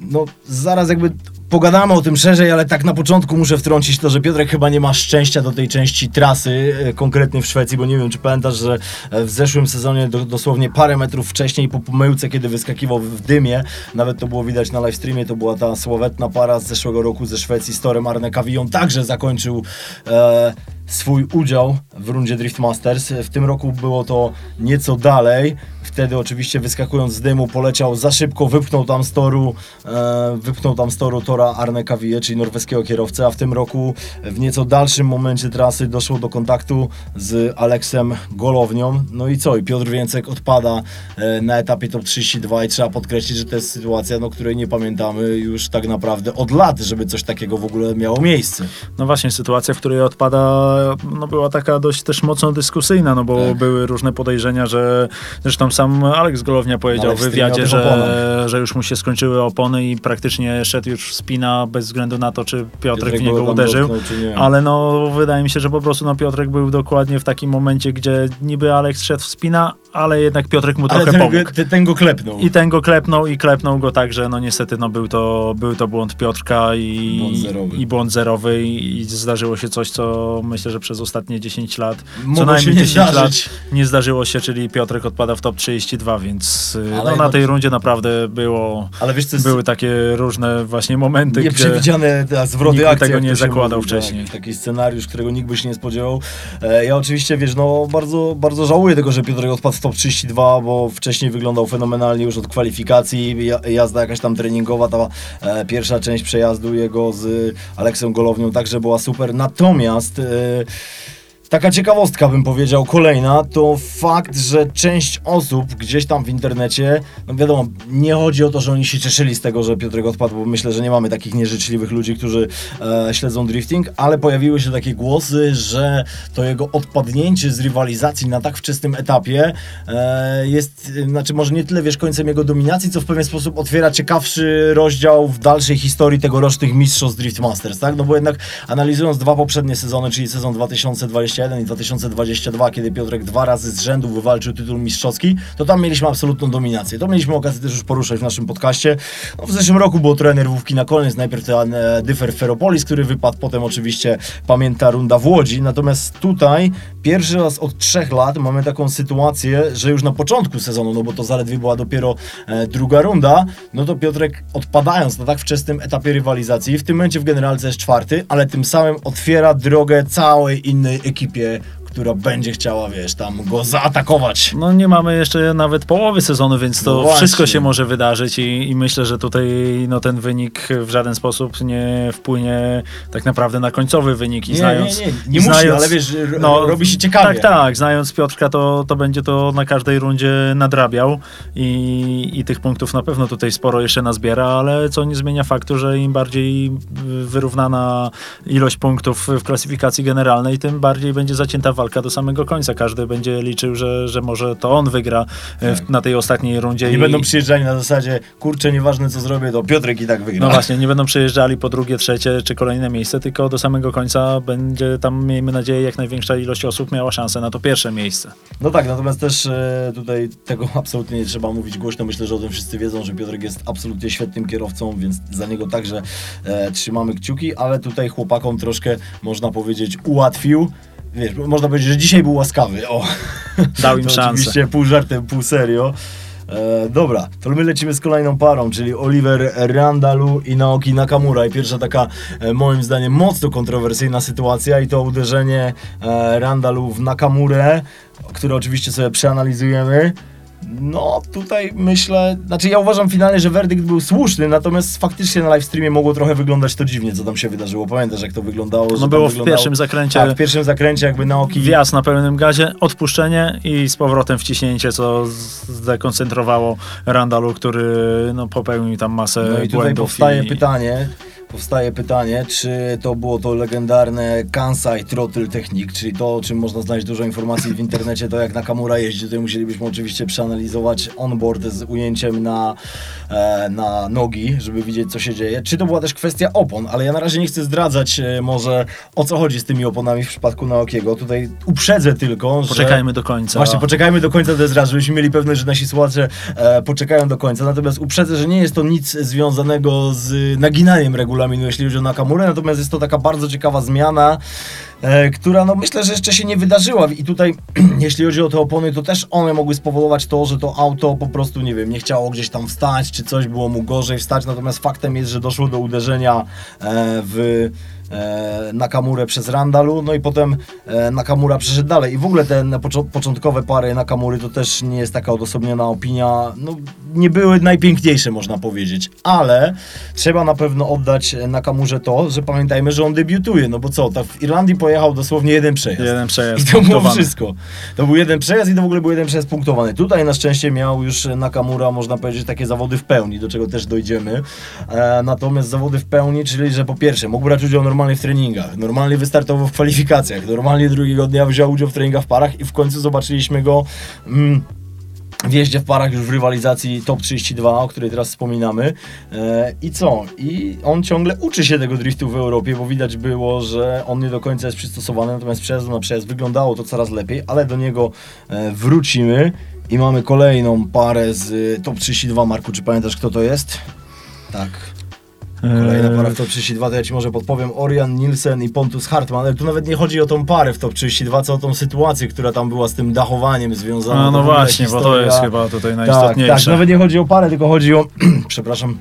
no zaraz jakby pogadamy o tym szerzej, ale tak na początku muszę wtrącić to, że Piotrek chyba nie ma szczęścia do tej części trasy, e, konkretnie w Szwecji, bo nie wiem, czy pamiętasz, że e, w zeszłym sezonie do, dosłownie parę metrów wcześniej po pomyłce, kiedy wyskakiwał w dymie, nawet to było widać na live streamie, to była ta sławetna para z zeszłego roku ze Szwecji z Torem Arne Kawillon, także zakończył e, swój udział w rundzie Drift Masters. W tym roku było to nieco dalej. Wtedy oczywiście wyskakując z dymu poleciał za szybko, wypchnął tam z toru, e, wypchnął tam z toru Tora Arne Kavije, czyli norweskiego kierowcę, a w tym roku w nieco dalszym momencie trasy doszło do kontaktu z Aleksem Golownią. No i co? I Piotr Więcek odpada e, na etapie top 32 i trzeba podkreślić, że to jest sytuacja, no, której nie pamiętamy już tak naprawdę od lat, żeby coś takiego w ogóle miało miejsce. No właśnie, sytuacja, w której odpada, no była taka dość też mocno dyskusyjna, no bo Tak. były różne podejrzenia, że zresztą sam Aleks Golownia powiedział w wywiadzie, że, że już mu się skończyły opony i praktycznie szedł już w spina bez względu na to, czy Piotrek w niego go tam uderzył. dotknął. Ale no, wydaje mi się, że po prostu no, Piotrek był dokładnie w takim momencie, gdzie niby Aleks szedł w spina, ale jednak Piotrek mu Ale trochę ten, pomógł. go- ten, go klepnął. I ten go klepnął i klepnął go tak, że no niestety no był to, był to błąd Piotrka i Błąd zerowy. i, błąd zerowy i, i zdarzyło się coś, co myślę, że przez ostatnie 10 lat, co Mogło najmniej się nie 10 zdarzyć. lat nie zdarzyło się, czyli Piotrek odpada w top 32, więc y, Ale no, na tej rundzie naprawdę było, Ale wiesz co jest były takie różne właśnie momenty, gdzie nieprzewidziane te zwroty nikt akcji. tego nie zakładał mówi, wcześniej. Tak, taki scenariusz, którego nikt by się nie spodziewał. E, ja oczywiście, wiesz, no bardzo, bardzo żałuję tego, że Piotrek odpadł w top 32, bo wcześniej wyglądał fenomenalnie już od kwalifikacji, ja- jazda jakaś tam treningowa, ta e, pierwsza część przejazdu jego z Aleksem Golownią także była super. Natomiast... E, Taka ciekawostka bym powiedział, kolejna, to fakt, że część osób gdzieś tam w internecie, no wiadomo, nie chodzi o to, że oni się cieszyli z tego, że Piotrek odpadł, bo myślę, że nie mamy takich nieżyczliwych ludzi, którzy e, śledzą drifting, ale pojawiły się takie głosy, że to jego odpadnięcie z rywalizacji na tak wczesnym etapie e, jest, znaczy może nie tyle wiesz końcem jego dominacji, co w pewien sposób otwiera ciekawszy rozdział w dalszej historii tegorocznych mistrzostw Drift Masters, tak? No bo jednak analizując dwa poprzednie sezony, czyli sezon 2021 i 2022, kiedy Piotrek dwa razy z rzędu wywalczył tytuł mistrzowski, to tam mieliśmy absolutną dominację. To mieliśmy okazję też już poruszać w naszym podcaście. No, w zeszłym roku było trochę nerwówki na koniec, najpierw ten e, Dyfer Ferropolis, który wypadł, potem oczywiście pamięta runda w Łodzi, natomiast tutaj pierwszy raz od trzech lat mamy taką sytuację, że już na początku sezonu, no bo to zaledwie była dopiero e, druga runda, no to Piotrek odpadając na tak wczesnym etapie rywalizacji, w tym momencie w generalce jest czwarty, ale tym samym otwiera drogę całej innej ekipie, która będzie chciała, wiesz, tam go zaatakować. No nie mamy jeszcze nawet połowy sezonu, więc to No wszystko się może wydarzyć i, i myślę, że tutaj no, ten wynik w żaden sposób nie wpłynie tak naprawdę na końcowy wynik. I Nie, znając, nie, nie, nie musi, znając- ale wiesz, r- robi się ciekawie. Tak, tak, znając Piotrka, to, to będzie to na każdej rundzie nadrabiał i, i tych punktów na pewno tutaj sporo jeszcze nazbiera, ale co nie zmienia faktu, że im bardziej wyrównana ilość punktów w klasyfikacji generalnej, tym bardziej będzie zacięta walka do samego końca. Każdy będzie liczył, że, że może to on wygra y, w, na tej ostatniej rundzie. Nie i- będą przyjeżdżali na zasadzie, kurczę, nieważne co zrobię, to Piotrek i tak wygra. no właśnie, nie będą przyjeżdżali po drugie, trzecie czy kolejne miejsce, tylko do samego końca będzie tam, miejmy nadzieję, jak największa ilość osób miała szansę na to pierwsze miejsce. No tak, natomiast też e, tutaj tego absolutnie nie trzeba mówić głośno. Myślę, że o tym wszyscy wiedzą, że Piotrek jest absolutnie świetnym kierowcą, więc za niego także e, trzymamy kciuki, ale tutaj chłopakom troszkę, można powiedzieć, ułatwił. Wiesz, można powiedzieć, że dzisiaj był łaskawy. O. Dał im to szansę. Oczywiście pół żartem, pół serio. E, dobra, to my lecimy z kolejną parą, czyli Oliver Randalu i Naoki Nakamura. I pierwsza taka, e, moim zdaniem, mocno kontrowersyjna sytuacja i to uderzenie e, Randalu w Nakamurę, które oczywiście sobie przeanalizujemy. No, tutaj myślę, znaczy ja uważam finalnie, że werdykt był słuszny, natomiast faktycznie na live streamie mogło trochę wyglądać to dziwnie, co tam się wydarzyło. Pamiętasz, jak to wyglądało? No było w pierwszym zakręcie Tak, w pierwszym zakręcie jakby Naoki... wjazd na pełnym gazie, odpuszczenie i z powrotem wciśnięcie, co zdekoncentrowało Randalu, który no, popełnił tam masę No i tutaj błędów. powstaje i... pytanie, powstaje pytanie, czy to było to legendarne Kansai Throttle Technique, czyli to, o czym można znaleźć dużo informacji w internecie, to jak Nakamura jeździ, tutaj musielibyśmy oczywiście przeanalizować onboard z ujęciem na, e, na nogi, żeby widzieć, co się dzieje. Czy to była też kwestia opon, ale ja na razie nie chcę zdradzać e, może o co chodzi z tymi oponami w przypadku Naokiego. Tutaj uprzedzę tylko, że... Poczekajmy do końca. Właśnie, poczekajmy do końca Desra, żebyśmy mieli pewność, że nasi słuchacze e, poczekają do końca. Natomiast uprzedzę, że nie jest to nic związanego z naginaniem regulaminu, jeśli chodzi o Nakamurę, natomiast jest to taka bardzo ciekawa zmiana, e, która no myślę, że jeszcze się nie wydarzyła. I tutaj, jeśli chodzi o te opony, to też one mogły spowodować to, że to auto po prostu, nie wiem, nie chciało gdzieś tam wstać, czy coś było mu gorzej wstać. Natomiast faktem jest, że doszło do uderzenia e, w Nakamurę przez Randalu, no i potem e, Nakamura przeszedł dalej. I w ogóle te początkowe pary Nakamury to też nie jest taka odosobniona opinia, no nie były najpiękniejsze można powiedzieć, ale trzeba na pewno oddać Nakamurze to, że pamiętajmy, że on debiutuje, no bo co, tak w Irlandii pojechał dosłownie jeden przejazd. Jeden przejazd I to było wszystko. To był jeden przejazd i to w ogóle był jeden przejazd punktowany. Tutaj na szczęście miał już Nakamura, można powiedzieć, takie zawody w pełni, do czego też dojdziemy. E, natomiast zawody w pełni, czyli że po pierwsze mógł brać udział normalnie w treningach, normalnie wystartował w kwalifikacjach, normalnie drugiego dnia wziął udział w treningach w parach i w końcu zobaczyliśmy go. Mm, w jeździe w parach już w rywalizacji Top 32, o której teraz wspominamy. E, I co? I on ciągle uczy się tego driftu w Europie, bo widać było, że on nie do końca jest przystosowany, natomiast przejazdu na przejazd wyglądało to coraz lepiej, ale do niego e, wrócimy. I mamy kolejną parę z y, Top 32. Marku, czy pamiętasz kto to jest? Tak. Kolejna para w top 32, to ja ci może podpowiem. Orian Nielsen i Pontus Hartman, ale tu nawet nie chodzi o tą parę w top 32, co o tą sytuację, która tam była z tym dachowaniem związana. No ogóle właśnie, bo to jest chyba tutaj tak, najistotniejsze. tak, nawet nie chodzi o parę, tylko chodzi o, przepraszam,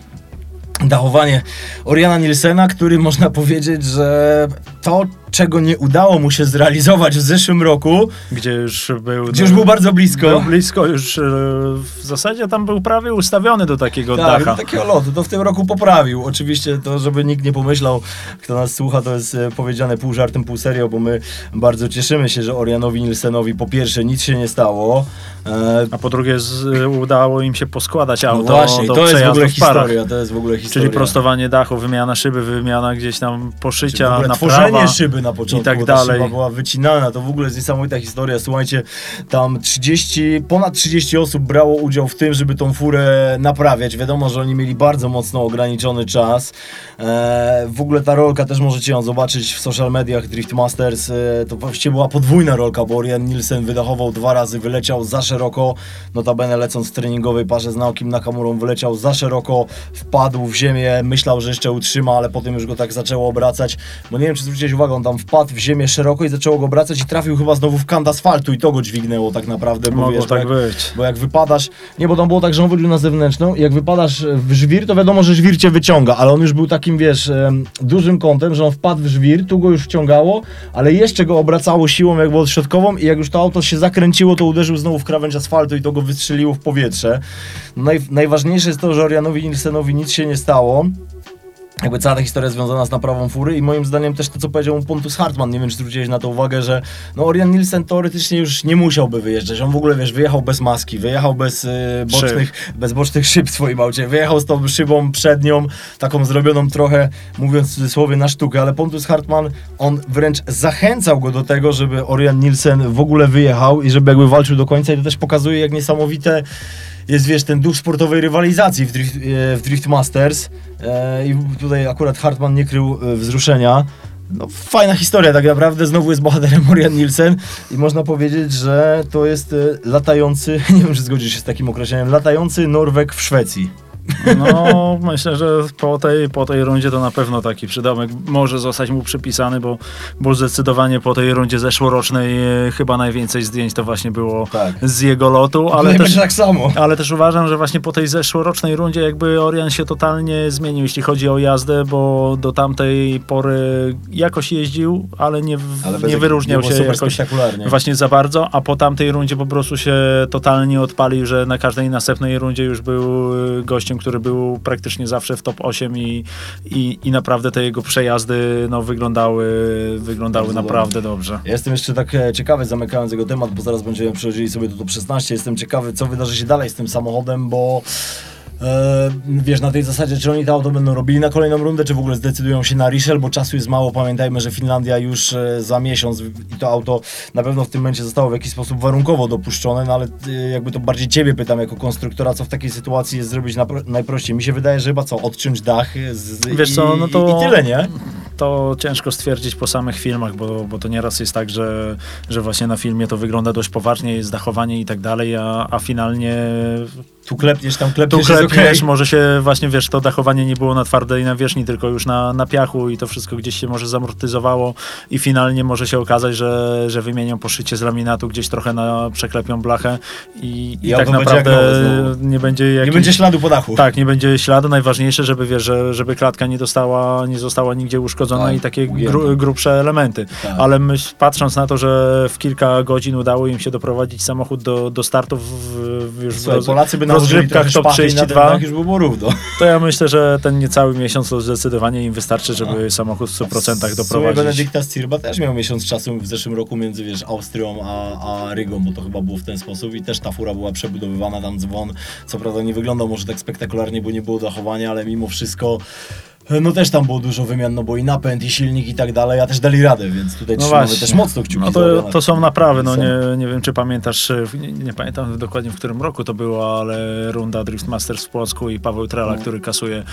dachowanie Oriana Nielsena, który można powiedzieć, że to, czego nie udało mu się zrealizować w zeszłym roku, Gdzie już był... gdzie już był bardzo blisko. Był blisko już, e, w zasadzie tam był prawie ustawiony do takiego Tak, dacha. do takiego lotu, to w tym roku poprawił. Oczywiście to, żeby nikt nie pomyślał, kto nas słucha, to jest e, powiedziane pół żartem, pół serio, bo my bardzo cieszymy się, że Orianowi Nielsenowi po pierwsze nic się nie stało. E, A po drugie z, udało im się poskładać no auto właśnie, do to jest w ogóle w historia, to jest w ogóle historia. Czyli prostowanie dachu, wymiana szyby, wymiana gdzieś tam poszycia, naprawa. tworzenie szyby na początku, i tak dalej. szyba była wycinana, to w ogóle jest niesamowita historia. Słuchajcie, tam 30, ponad 30 osób brało udział w tym, żeby tą furę naprawiać. Wiadomo, że oni mieli bardzo mocno ograniczony czas. E, w ogóle ta rolka też możecie ją zobaczyć w social mediach Drift Masters. E, to właściwie była podwójna rolka, bo Orion Nielsen wydachował dwa razy, wyleciał za szeroko, notabene lecąc w treningowej parze z Naokim Nakamurą, wyleciał za szeroko, wpadł w ziemię, myślał, że jeszcze utrzyma, ale potem już go tak zaczęło obracać, bo nie wiem, czy zwróciłeś uwagę, on tam wpadł w ziemię szeroko i zaczęło go obracać i trafił chyba znowu w kant asfaltu i to go dźwignęło tak naprawdę, bo Mogło wiesz, tak jak, być. bo jak wypadasz, nie, bo tam było tak, że on wychodził na zewnętrzną i jak wypadasz w żwir, to wiadomo, że żwir cię wyciąga, ale on już był takim, wiesz, dużym kątem, że on wpadł w żwir, tu go już wciągało, ale jeszcze go obracało siłą jakby odśrodkową i jak już to auto się zakręciło, to uderzył znowu w krawędź asfaltu i to go wystrzeliło w powietrze. Naj, najważniejsze jest to, że Orianowi Nielsenowi nic się nie stało. Jakby cała ta historia związana z naprawą fury i moim zdaniem też to, co powiedział mu Pontus Hartman, nie wiem, czy zwróciłeś na to uwagę, że no Orion Nielsen teoretycznie już nie musiałby wyjeżdżać. On w ogóle, wiesz, wyjechał bez maski, wyjechał bez y, bocznych, bez bocznych szyb w swoim aucie, wyjechał z tą szybą przednią, taką zrobioną trochę, mówiąc w cudzysłowie, na sztukę, ale Pontus Hartman, on wręcz zachęcał go do tego, żeby Orion Nielsen w ogóle wyjechał i żeby jakby walczył do końca. I to też pokazuje, jak niesamowite jest, wiesz, ten duch sportowej rywalizacji w Drift, e, w drift Masters e, i tutaj akurat Hartman nie krył e, wzruszenia. No, fajna historia tak naprawdę, znowu jest bohaterem Orion Nielsen i można powiedzieć, że to jest latający, nie wiem, czy zgodzisz się z takim określeniem, latający Norweg w Szwecji. No, myślę, że po tej, po tej rundzie to na pewno taki przydomek może zostać mu przypisany, bo, bo zdecydowanie po tej rundzie zeszłorocznej e, chyba najwięcej zdjęć to właśnie było Tak. z jego lotu, ale też, tak samo. ale też uważam, że właśnie po tej zeszłorocznej rundzie jakby Orion się totalnie zmienił, jeśli chodzi o jazdę, bo do tamtej pory jakoś jeździł, ale nie, w- Ale bez nie jak- wyróżniał było się super jakoś spektakularnie. właśnie za bardzo, a po tamtej rundzie po prostu się totalnie odpalił, że na każdej następnej rundzie już był y, gościem, który był praktycznie zawsze w top 8 i, i, i naprawdę te jego przejazdy no, wyglądały, wyglądały Bardzo naprawdę dobrze. Ja Jestem jeszcze tak e, ciekawy, zamykając jego temat, bo zaraz będziemy przechodzili sobie do top 16. Jestem ciekawy, co wydarzy się dalej z tym samochodem, bo wiesz, na tej zasadzie, czy oni to auto będą robili na kolejną rundę, czy w ogóle zdecydują się na Richel, bo czasu jest mało. Pamiętajmy, że Finlandia już e, za miesiąc i to auto na pewno w tym momencie zostało w jakiś sposób warunkowo dopuszczone, no ale e, jakby to bardziej ciebie pytam jako konstruktora, co w takiej sytuacji jest zrobić najprościej. Mi się wydaje, że chyba co, odciąć dach z, Wiesz i, co, no to- i tyle, nie? To ciężko stwierdzić po samych filmach, bo, bo to nieraz jest tak, że, że właśnie na filmie to wygląda dość poważnie, jest dachowanie i tak dalej, a, a finalnie Tu klepniesz, tam Tu klepniesz, jest klepniesz, okej. może się właśnie, wiesz, to dachowanie nie było na twardej nawierzchni, tylko już na, na piachu i to wszystko gdzieś się może zamortyzowało i finalnie może się okazać, że, że wymienią poszycie z laminatu, gdzieś trochę na, przeklepią blachę i, i I tak naprawdę nie będzie Nie jakiś... będzie śladu po dachu. Tak, nie będzie śladu. Najważniejsze, żeby wiesz, że, żeby klatka nie dostała, nie została nigdzie uszkodzona Tak, i takie gru, grubsze elementy. Tak. Ale patrząc na to, że w kilka godzin udało im się doprowadzić samochód do, do startu w, w, już w, Słuchaj, roz, Polacy by w nałożyli rozgrywkach top szpachy i na ten 32, dach już by było równo. to ja myślę, że ten niecały miesiąc to zdecydowanie im wystarczy, żeby samochód w 100% W sumie doprowadzić. Benedykta Stirba też miał miesiąc czasu w zeszłym roku między wiesz, Austrią a, a Rygą, bo to chyba było w ten sposób i też ta fura była przebudowywana, tam dzwon, co prawda nie wyglądał może tak spektakularnie, bo nie było dachowania, ale mimo wszystko no też tam było dużo wymian, no bo i napęd, i silnik i tak dalej, a też dali radę, więc tutaj No właśnie. też mocno kciuki No to, to są naprawy, no nie, nie wiem czy pamiętasz, e, nie, nie pamiętam dokładnie w którym roku to było, ale runda Drift Masters w Płocku i Paweł Trela, No. który kasuje,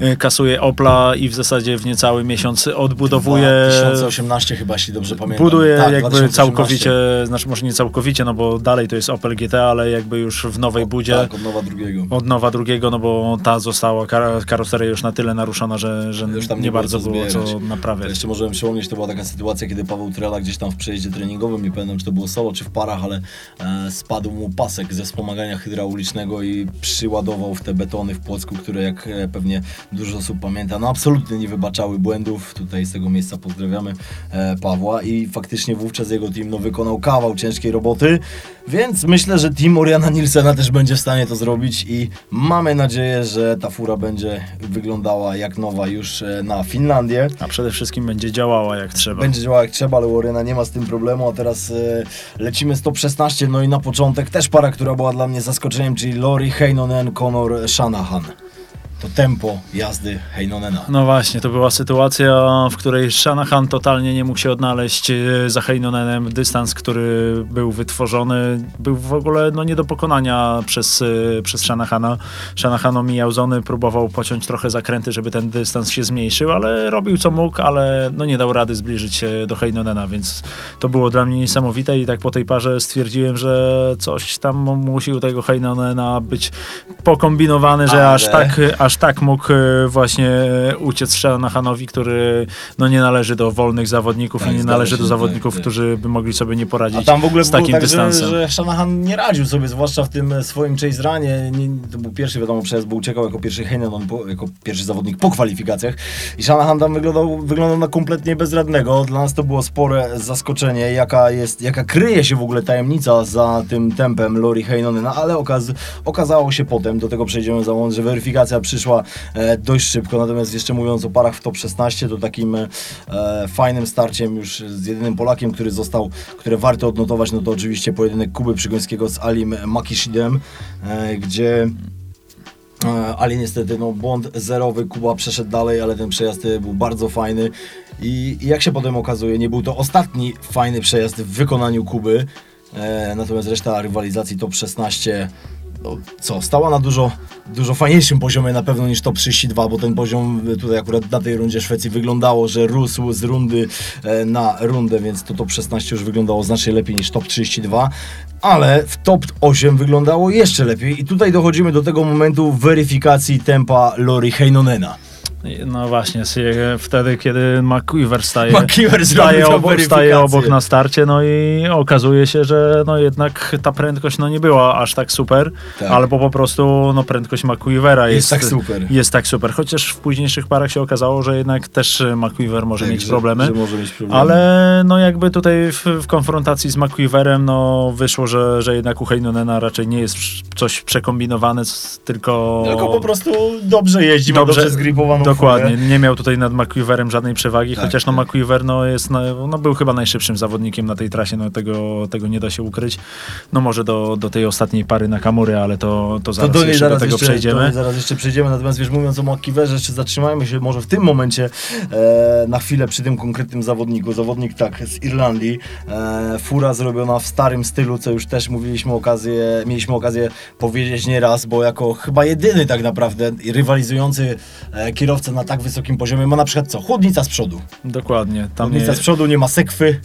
e, kasuje Opla i w zasadzie w niecały miesiąc odbudowuje 2018 chyba, jeśli dobrze pamiętam. buduje Tak, jakby 2018. całkowicie, znaczy może nie całkowicie, no bo dalej to jest Opel GT, ale jakby już w nowej budzie. Tak, od nowa drugiego. Od nowa drugiego, no bo ta została, kar- karoseria już na tyle naruszona, że, że Już tam nie, nie bardzo co było co zbierać. naprawiać. Jeszcze możemy przypomnieć, to była taka sytuacja, kiedy Paweł Trela gdzieś tam w przejeździe treningowym, nie pamiętam czy to było solo czy w parach, ale e, spadł mu pasek ze wspomagania hydraulicznego i przyładował w te betony w Płocku, które jak e, pewnie dużo osób pamięta, no absolutnie nie wybaczały błędów. Tutaj z tego miejsca pozdrawiamy e, Pawła i faktycznie wówczas jego team no, wykonał kawał ciężkiej roboty, więc myślę, że team Oriana Nilsena też będzie w stanie to zrobić i mamy nadzieję, że ta fura będzie wyglądała jak nowa już e, na Finlandię. A przede wszystkim będzie działała jak trzeba. Będzie działała jak trzeba, ale Oriana nie ma z tym problemu, a teraz e, lecimy z top 16, no i na początek też para, która była dla mnie zaskoczeniem, czyli Lori Heinonen, Conor Shanahan. To tempo jazdy Heinonena. No właśnie, to była sytuacja, w której Shanahan totalnie nie mógł się odnaleźć e, za Heinonenem. Dystans, który był wytworzony, był w ogóle no, nie do pokonania przez, e, przez Shanahana. Shanahan omijał zony, próbował pociąć trochę zakręty, żeby ten dystans się zmniejszył, ale robił co mógł, ale no, nie dał rady zbliżyć się do Heinonena, więc to było dla mnie niesamowite i tak po tej parze stwierdziłem, że coś tam musi u tego Heinonena być pokombinowane, że aż Ale- tak aż tak mógł e, właśnie uciec Shanahanowi, który no nie należy do wolnych zawodników Tak, i nie należy do zawodników, tak, tak. którzy by mogli sobie nie poradzić A tam w ogóle z takim tak, że, dystansem. że Shanahan nie radził sobie, zwłaszcza w tym swoim chase runie. Nie, to był pierwszy, wiadomo, przejazd, bo uciekał jako pierwszy Heinonen, po, jako pierwszy zawodnik po kwalifikacjach. I Shanahan tam wyglądał, wyglądał na kompletnie bezradnego. Dla nas to było spore zaskoczenie, jaka jest, jaka kryje się w ogóle tajemnica za tym tempem Lori Heinonena, ale okaz, okazało się potem, do tego przejdziemy za moment, że weryfikacja przyszła e, dość szybko. Natomiast jeszcze mówiąc o parach w top 16, to takim e, fajnym starciem już z jedynym Polakiem, który został, które warto odnotować, no to oczywiście pojedynek Kuby Przygońskiego z Alim Makishidem, e, gdzie E, Ali niestety no, błąd zerowy, Kuba przeszedł dalej, ale ten przejazd był bardzo fajny i, i jak się potem okazuje, nie był to ostatni fajny przejazd w wykonaniu Kuby, e, natomiast reszta rywalizacji top 16 no, co, stała na dużo, dużo fajniejszym poziomie na pewno niż top 32, bo ten poziom e, tutaj akurat na tej rundzie Szwecji wyglądało, że rósł z rundy e, na rundę, więc to top 16 już wyglądało znacznie lepiej niż top 32, ale w top 8 wyglądało jeszcze lepiej i tutaj dochodzimy do tego momentu weryfikacji tempa Lori Heinonena. No właśnie, wtedy, kiedy McQuiver staje, staje, obok, staje obok na starcie, no i okazuje się, że no jednak ta prędkość no nie była aż tak super, Tak. albo po prostu no prędkość McQuivera jest, Jest tak super. Jest tak super, chociaż w późniejszych parach się okazało, że jednak też McQuiver może Tak, mieć że- problemy. Że może mieć problemy. Ale no jakby tutaj w, w konfrontacji z McQuiverem no wyszło, że, że jednak u Heinonena raczej nie jest coś przekombinowane, tylko... Tylko po prostu dobrze jeździ, Dobrze- dobrze zgripowaną Dokładnie, nie miał tutaj nad McQuiverem żadnej przewagi, Tak, chociaż no tak. McQuiver no, jest no, był chyba najszybszym zawodnikiem na tej trasie, no tego, tego nie da się ukryć. No może do, do tej ostatniej pary na Kamury, ale to, to To zaraz do niej jeszcze do tego jeszcze, przejdziemy. Do zaraz jeszcze przejdziemy, natomiast wiesz, mówiąc o McKeeverze, jeszcze zatrzymajmy się może w tym momencie e, na chwilę przy tym konkretnym zawodniku. Zawodnik tak z Irlandii, e, fura zrobiona w starym stylu, co już też mówiliśmy okazję, mieliśmy okazję powiedzieć nieraz, bo jako chyba jedyny tak naprawdę rywalizujący e, kierowca na tak wysokim poziomie ma na przykład co? Chłodnica z przodu. Dokładnie, tam Chłodnica z przodu, nie ma sekwy,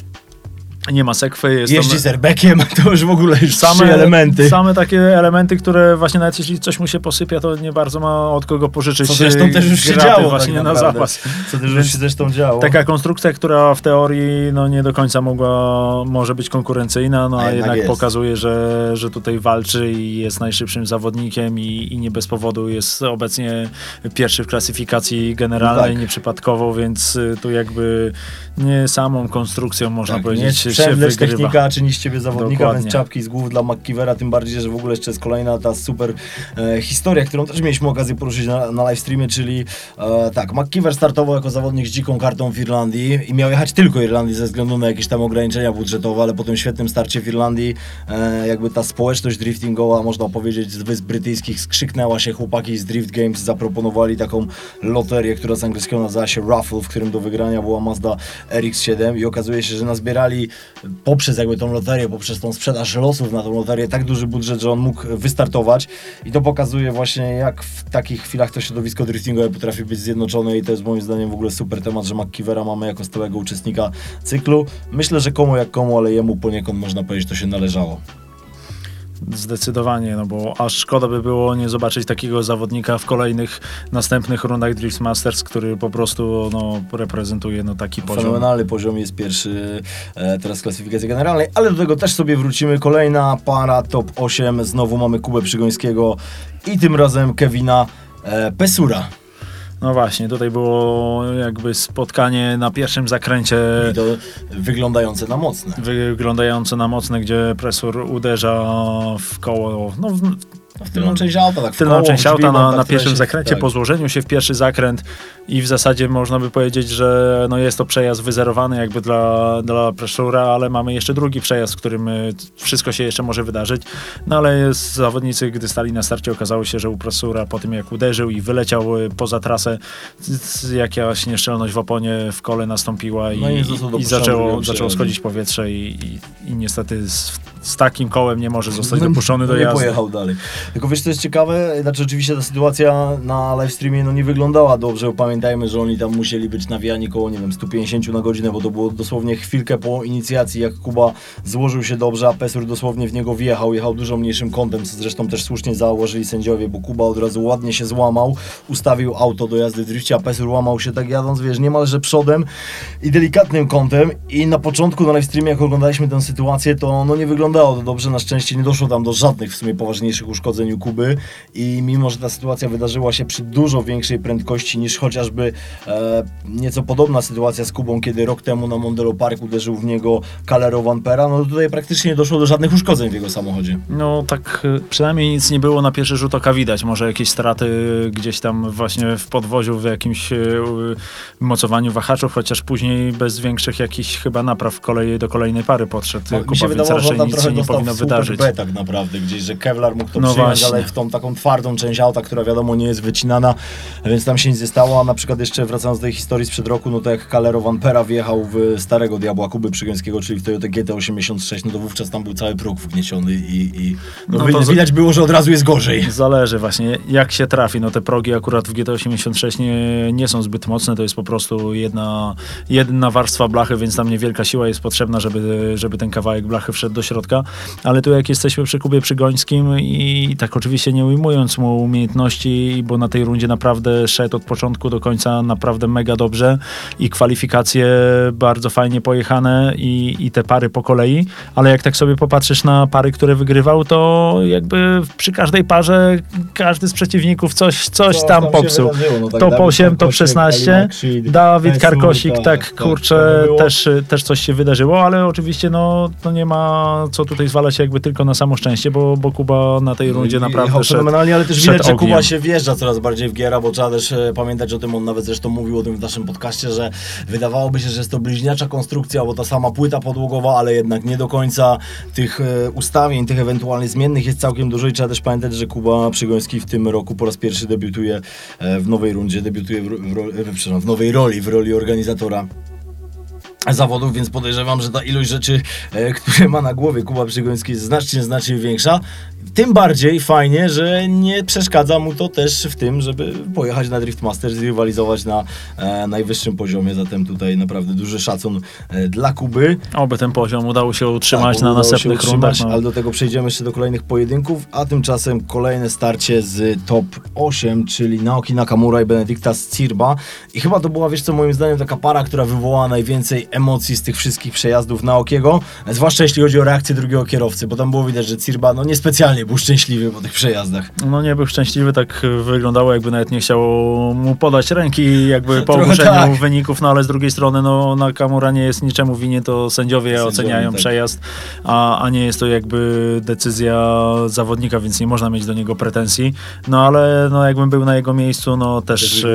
nie ma sekwy, jest jeździ tam z airbakiem, to już w ogóle już same trzy elementy. Same takie elementy, które właśnie nawet jeśli coś mu się posypia, to nie bardzo ma od kogo pożyczyć. Co zresztą też już się działo właśnie tak na zapas. Co też już się zresztą działo. Taka konstrukcja, która w teorii no, nie do końca mogła, może być konkurencyjna, no A a, jednak jednak pokazuje, że, że tutaj walczy i jest najszybszym zawodnikiem i, i nie bez powodu jest obecnie pierwszy w klasyfikacji generalnej, Tak. nieprzypadkowo, więc y, tu jakby nie samą konstrukcją można Tak, powiedzieć lecz wygrywa. technika czyni z ciebie zawodnika, Dokładnie. więc czapki z głów dla McKeevera, tym bardziej, że w ogóle jeszcze jest kolejna ta super e, historia, którą też mieliśmy okazję poruszyć na, na live streamie, czyli e, tak, McKeever startował jako zawodnik z dziką kartą w Irlandii i miał jechać tylko Irlandii ze względu na jakieś tam ograniczenia budżetowe, ale po tym świetnym starcie w Irlandii e, jakby ta społeczność driftingowa, można powiedzieć, z Wysp Brytyjskich skrzyknęła się, chłopaki z Drift Games zaproponowali taką loterię, która z angielskiego nazywała się Raffle, w którym do wygrania była Mazda RX-7 i okazuje się, że nazbierali poprzez jakby tą loterię, poprzez tą sprzedaż losów na tą loterię tak duży budżet, że on mógł wystartować i to pokazuje właśnie jak w takich chwilach to środowisko driftingowe potrafi być zjednoczone i to jest moim zdaniem w ogóle super temat, że McKeevera mamy jako stałego uczestnika cyklu. Myślę, że komu jak komu, ale jemu poniekąd można powiedzieć to się należało. Zdecydowanie, no bo aż szkoda by było nie zobaczyć takiego zawodnika w kolejnych następnych rundach Drift Masters, który po prostu no, reprezentuje no, taki poziom. Fenomenalny poziom jest pierwszy e, teraz klasyfikacji generalnej, ale do tego też sobie wrócimy. Kolejna para top 8, znowu mamy Kubę Przygońskiego i tym razem Kevina e, Pesura. No właśnie, tutaj było jakby spotkanie na pierwszym zakręcie I to wyglądające na mocne. wyglądające na mocne, gdzie presur uderza w koło, no w, W tylną część auta, tak w tylną koło, część drzwi, auta bo na, tak na pierwszym zakręcie, tak. po złożeniu się w pierwszy zakręt i w zasadzie można by powiedzieć, że no jest to przejazd wyzerowany jakby dla, dla Preszura, ale mamy jeszcze drugi przejazd, w którym y, wszystko się jeszcze może wydarzyć. No ale jest, zawodnicy, gdy stali na starcie, okazało się, że u Preszura po tym jak uderzył i wyleciał y, poza trasę, jakaś nieszczelność w oponie w kole nastąpiła i, No i i, i zaczęło, zaczęło schodzić powietrze i, i, i niestety z, z takim kołem nie może zostać No, dopuszczony do nie jazdy. pojechał dalej. Tylko wiesz, co jest ciekawe? Znaczy, oczywiście ta sytuacja na live streamie no, nie wyglądała dobrze. Pamiętajmy, że oni tam musieli być nawijani koło, nie wiem, 150 na godzinę, bo to było dosłownie chwilkę po inicjacji, jak Kuba złożył się dobrze, a Pesur dosłownie w niego wjechał. Jechał dużo mniejszym kątem, co zresztą też słusznie założyli sędziowie, bo Kuba od razu ładnie się złamał, ustawił auto do jazdy w drifcie, a Pesur łamał się tak jadąc, wiesz, niemalże przodem i delikatnym kątem. I na początku na live streamie, jak oglądaliśmy tę sytuację, to no, nie wyglądało to dobrze. Na szczęście nie doszło tam do żadnych w sumie poważniejszych uszkodzeń u Kuby. I mimo, że ta sytuacja wydarzyła się przy dużo większej prędkości niż chociażby e, nieco podobna sytuacja z Kubą, kiedy rok temu na Mondelo Park uderzył w niego Calero Vampera, no to tutaj praktycznie nie doszło do żadnych uszkodzeń w jego samochodzie. No tak y, przynajmniej nic nie było na pierwszy rzut oka widać. Może jakieś straty gdzieś tam właśnie w podwoziu, w jakimś y, mocowaniu wahaczów, chociaż później bez większych jakichś chyba napraw kolei do kolejnej pary podszedł No, Kuba, mi się wydawało, że tam trochę się nie powinno wydarzyć. B tak naprawdę, gdzieś, że Kevlar mógł to No przyjąć, ale w tą taką twardą część auta, która wiadomo nie jest wycinana, więc tam się nic nie stało, a na przykład jeszcze wracając do tej historii sprzed roku, no to jak Calero Vampera wjechał w starego diabła Kuby Przygońskiego, czyli w Toyota GT86, no to wówczas tam był cały próg wgnieciony i, i no, No to widać było, że od razu jest gorzej. Zależy właśnie, jak się trafi. No te progi akurat w GT86 nie, nie są zbyt mocne, to jest po prostu jedna, jedna warstwa blachy, więc tam niewielka siła jest potrzebna, żeby, żeby ten kawałek blachy wszedł do środka. Ale tu jak jesteśmy przy Kubie Przygońskim i tak oczywiście nie ujmując mu umiejętności, bo na tej rundzie naprawdę szedł od początku do końca naprawdę mega dobrze i kwalifikacje bardzo fajnie pojechane i, i te pary po kolei, ale jak tak sobie popatrzysz na pary, które wygrywał, to jakby przy każdej parze każdy z przeciwników coś, coś tam się popsuł. no tak, top Dawid 8, top Karkosik, 16, Ali Makshid, Dawid Karkosik, tak, tak, kurczę, tak, to było. też, też coś się wydarzyło, ale oczywiście no, to nie ma co tutaj zwalać jakby tylko na samo szczęście, bo, bo Kuba na tej rundzie naprawdę szedł. fenomenalnie, ale też widać, że. Kuba się wjeżdża coraz bardziej w giera, bo trzeba też e, pamiętać o tym, on nawet zresztą mówił o tym w naszym podcaście, że wydawałoby się, że jest to bliźniacza konstrukcja, bo ta sama płyta podłogowa, ale jednak nie do końca tych e, ustawień, tych ewentualnie zmiennych jest całkiem dużo i trzeba też pamiętać, że Kuba Przygoński w tym roku po raz pierwszy debiutuje e, w nowej rundzie, debiutuje w, w, przepraszam, w nowej roli, w roli organizatora zawodów, więc podejrzewam, że ta ilość rzeczy, e, które ma na głowie Kuba Przygoński jest znacznie, znacznie większa. Tym bardziej fajnie, że nie przeszkadza mu to też w tym, żeby pojechać na Drift Masters i rywalizować na e, najwyższym poziomie, zatem tutaj naprawdę duży szacun e, dla Kuby. Oby ten poziom udało się utrzymać Tak, na następnych rundach. No. Ale do tego przejdziemy jeszcze do kolejnych pojedynków, a tymczasem kolejne starcie z top 8, czyli Naoki Nakamura i Benedicta Scirba. I chyba to była, wiesz co, moim zdaniem taka para, która wywołała najwięcej emocji z tych wszystkich przejazdów Naokiego, zwłaszcza jeśli chodzi o reakcję drugiego kierowcy, bo tam było widać, że Cirba no niespecjalnie był szczęśliwy po tych przejazdach. No nie był szczęśliwy, tak wyglądało, jakby nawet nie chciał mu podać ręki, jakby po ogłoszeniu tak. wyników, no ale z drugiej strony, no Nakamura nie jest niczemu winien, to sędziowie, Sędziowie, oceniają tak. przejazd, a, a nie jest to jakby decyzja zawodnika, więc nie można mieć do niego pretensji. No ale no, jakbym był na jego miejscu, no też,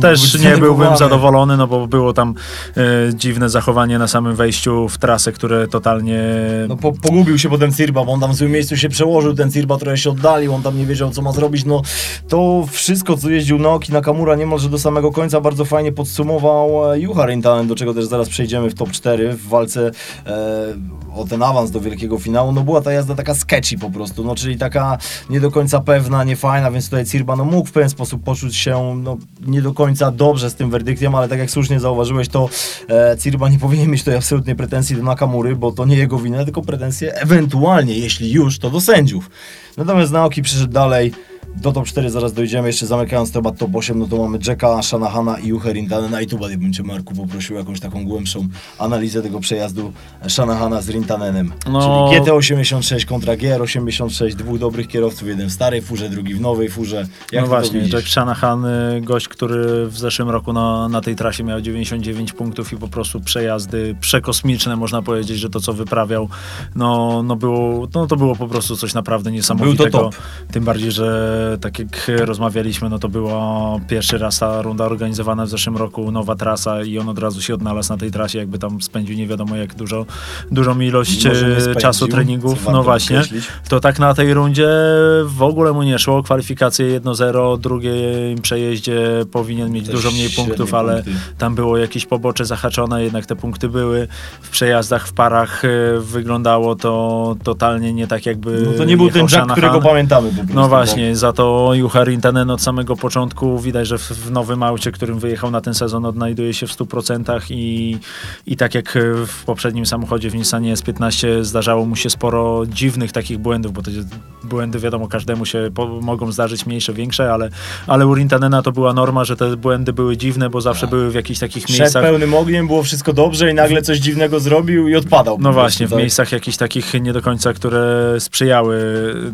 Też też, nie byłbym zadowolony, no bo było tam e, dziwne zachowanie na samym wejściu w trasę, które totalnie... No po, pogubił się potem Cirba, bo on tam w złym miejscu się przełożył, ten Cirba trochę się oddalił, on tam nie wiedział co ma zrobić, no to wszystko co jeździł Naoki Nakamura niemalże do samego końca bardzo fajnie podsumował e, Juha Rintanen, do czego też zaraz przejdziemy w top 4 w walce e, o ten awans do wielkiego finału, no była ta jazda taka sketchy po prostu, no czyli taka nie do końca pewna, niefajna, więc tutaj Cirba no mógł w pewien sposób poczuć się no, nie do końca dobrze z tym werdyktem, ale tak jak słusznie zauważyłeś, to e, Cirba nie powinien mieć tutaj absolutnie pretensji do Nakamury, bo to nie jego wina, tylko pretensje ewentualnie, jeśli już, to do sędziów. Natomiast Naoki przyszedł dalej, do top 4 zaraz dojdziemy, jeszcze zamykając temat top 8, no to mamy Jacka, Shanahana i Juche Rintanena i tu bardziej bym Cię Marku poprosił jakąś taką głębszą analizę tego przejazdu Shanahana z Rintanenem. No. Czyli GT86 kontra GR86, dwóch dobrych kierowców, jeden w starej furze, drugi w nowej furze. Jak no to właśnie? Jack Shanahan, y, gość, który w zeszłym roku na, na tej trasie miał 99 punktów i po prostu przejazdy przekosmiczne, można powiedzieć, że to co wyprawiał, no, no, było, no to było po prostu coś naprawdę niesamowitego. top. Tym bardziej, że tak jak rozmawialiśmy, no to była pierwszy raz ta runda organizowana w zeszłym roku, nowa trasa i on od razu się odnalazł na tej trasie, jakby tam spędził nie wiadomo jak dużo, dużą ilość e, spędził, czasu treningów, no właśnie podkreślić. to tak na tej rundzie w ogóle mu nie szło. Kwalifikacje 1-0, drugiej przejeździe powinien mieć Też dużo mniej punktów, ale punkty. tam było jakieś pobocze zahaczone, jednak te punkty były. W przejazdach, w parach e, wyglądało to totalnie nie tak jakby No to nie był ten Jack, którego pamiętamy po prostu. No właśnie, za to Juha Rintanen od samego początku widać, że w, nowym aucie, którym wyjechał na ten sezon, odnajduje się w 100% i, i tak jak w poprzednim samochodzie w Nissanie S15 zdarzało mu się sporo dziwnych takich błędów, bo te błędy wiadomo każdemu się po, mogą zdarzyć mniejsze, większe, ale, ale u Rintanena to była norma, że te błędy były dziwne, bo zawsze były w jakichś takich Szedł miejscach pełnym ogniem, było wszystko dobrze i nagle coś dziwnego zrobił i odpadał. No właśnie, w miejscach jakichś takich nie do końca, które sprzyjały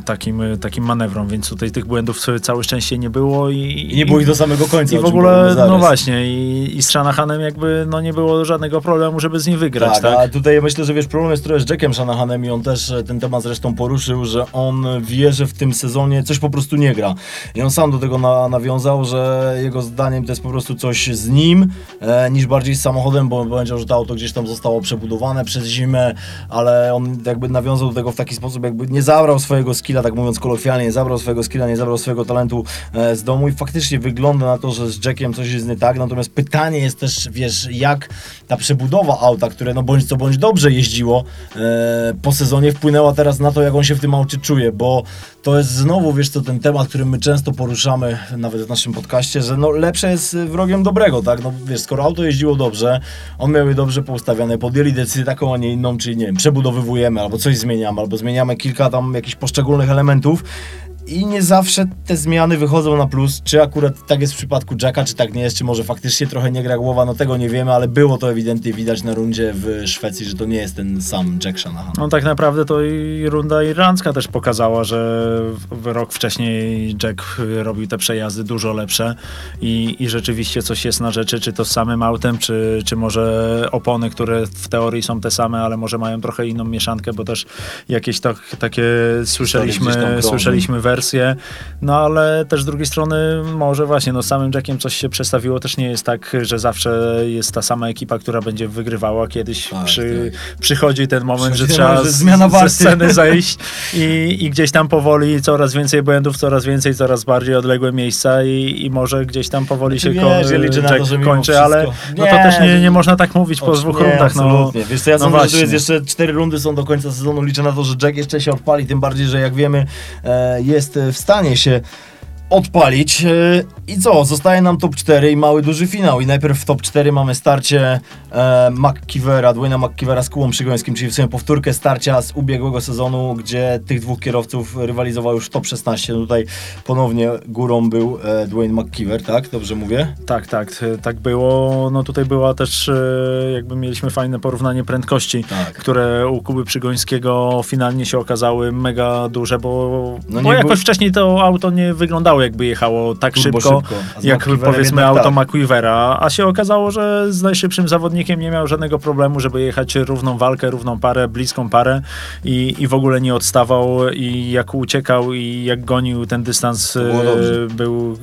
takim, takim manewrom, więc tutaj tych błędów całe szczęście nie było. I, I nie było ich do samego końca. I w ogóle, no właśnie, i, i z Shanahanem jakby no nie było żadnego problemu, żeby z nim wygrać, tak? tak? a tutaj myślę, że wiesz, problem jest trochę z Jackiem Shanahanem i on też e, ten temat zresztą poruszył, że on wie, że w tym sezonie coś po prostu nie gra. I on sam do tego na, nawiązał, że jego zdaniem to jest po prostu coś z nim, e, niż bardziej z samochodem, bo powiedział, że to auto gdzieś tam zostało przebudowane przez zimę, ale on jakby nawiązał do tego w taki sposób, jakby nie zabrał swojego skilla, tak mówiąc kolokwialnie, nie zabrał swojego skilla, nie zabrał swojego talentu e, z domu i faktycznie wygląda na to, że z Jackiem coś jest nie tak, natomiast pytanie jest też, wiesz, jak ta przebudowa auta, które no bądź co bądź dobrze jeździło e, po sezonie wpłynęła teraz na to, jak on się w tym aucie czuje, bo to jest znowu, wiesz co, ten temat, który my często poruszamy, nawet w naszym podcaście, że no lepsze jest wrogiem dobrego, tak, no wiesz, skoro auto jeździło dobrze, on miał je dobrze poustawiane, podjęli decyzję taką, a nie inną, czyli nie wiem, przebudowywujemy, albo coś zmieniamy, albo zmieniamy kilka tam jakichś poszczególnych elementów, i nie zawsze te zmiany wychodzą na plus. Czy akurat tak jest w przypadku Jacka, czy tak nie jest, czy może faktycznie trochę nie gra głowa, no tego nie wiemy, ale było to ewidentnie widać na rundzie w Szwecji, że to nie jest ten sam Jack Shanahan. No tak naprawdę to i runda irlandzka też pokazała, że rok wcześniej Jack robił te przejazdy dużo lepsze i, i rzeczywiście coś jest na rzeczy, czy to z samym autem, czy, czy może opony, które w teorii są te same, ale może mają trochę inną mieszankę, bo też jakieś tak, takie słyszeliśmy, słyszeliśmy wersje wersję, no ale też z drugiej strony może właśnie, no samym Jackiem coś się przestawiło, też nie jest tak, że zawsze jest ta sama ekipa, która będzie wygrywała, kiedyś tak, przy, tak. przychodzi ten moment, że trzeba z, zmiana ze sceny zejść i, i gdzieś tam powoli coraz więcej błędów, coraz więcej, coraz bardziej odległe miejsca i, i może gdzieś tam powoli znaczy, się ko- Jack to, kończy, ale no to też nie, nie. można tak mówić po dwóch nie, rundach. No, absolutnie. Wiesz co, ja no sądzę, że tu jest jeszcze cztery rundy są do końca sezonu, liczę na to, że Jack jeszcze się odpali, tym bardziej, że jak wiemy e, jest jest w stanie się odpalić. E, I co? Zostaje nam top 4 i mały duży finał. I najpierw w top 4 mamy starcie e, McKeevera, Dwayna McKeevera z Kułą Przygońskim, czyli w sumie powtórkę starcia z ubiegłego sezonu, gdzie tych dwóch kierowców rywalizował już top 16. No tutaj ponownie górą był e, Dwayne McKeever, tak? Dobrze mówię? Tak, tak, e, tak było. No tutaj była też, e, jakby mieliśmy fajne porównanie prędkości, tak. które u Kuby Przygońskiego finalnie się okazały mega duże, bo, no bo jakoś był... wcześniej to auto nie wyglądało jakby jechało tak szybko, szybko. jak powiedzmy auto tak. McQuivera, a się okazało, że z najszybszym zawodnikiem nie miał żadnego problemu, żeby jechać równą walkę, równą parę, bliską parę i, i w ogóle nie odstawał i jak uciekał i jak gonił ten dystans e, był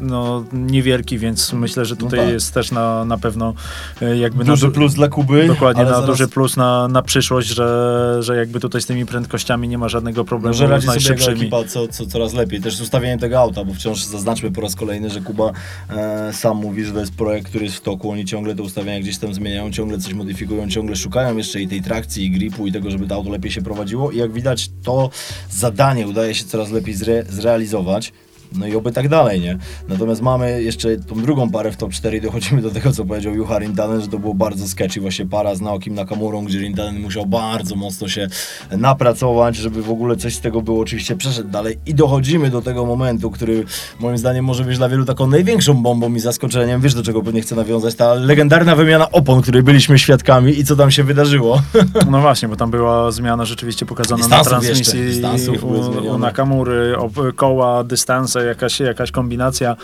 no, niewielki, więc myślę, że tutaj no tak. jest też na, na pewno e, jakby... Duży na, plus dla Kuby. Dokładnie, na zaraz... duży plus na, na przyszłość, że, że jakby tutaj z tymi prędkościami nie ma żadnego problemu Może radzi. Sobie ekipa co, co coraz lepiej. Też z ustawieniem tego auta, bo wciąż zaznaczmy po raz kolejny, że Kuba e, sam mówi, że to jest projekt, który jest w toku. Oni ciągle te ustawienia gdzieś tam zmieniają, ciągle coś modyfikują, ciągle szukają jeszcze i tej trakcji, i gripu, i tego, żeby to auto lepiej się prowadziło. I jak widać, to zadanie udaje się coraz lepiej zre zrealizować. No i oby tak dalej, nie? Natomiast mamy jeszcze tą drugą parę w top 4 i dochodzimy do tego, co powiedział Juha Rintanen, że to było bardzo sketchy, właśnie para z Naokim Nakamurą, gdzie Rintanen musiał bardzo mocno się napracować, żeby w ogóle coś z tego było, oczywiście przeszedł dalej i dochodzimy do tego momentu, który moim zdaniem może być dla wielu taką największą bombą i zaskoczeniem, wiesz do czego pewnie chcę nawiązać, ta legendarna wymiana opon, której byliśmy świadkami i co tam się wydarzyło. No właśnie, bo tam była zmiana rzeczywiście pokazana na transmisji u, u Nakamury, koła, dystanse, jakaś, jakaś kombinacja.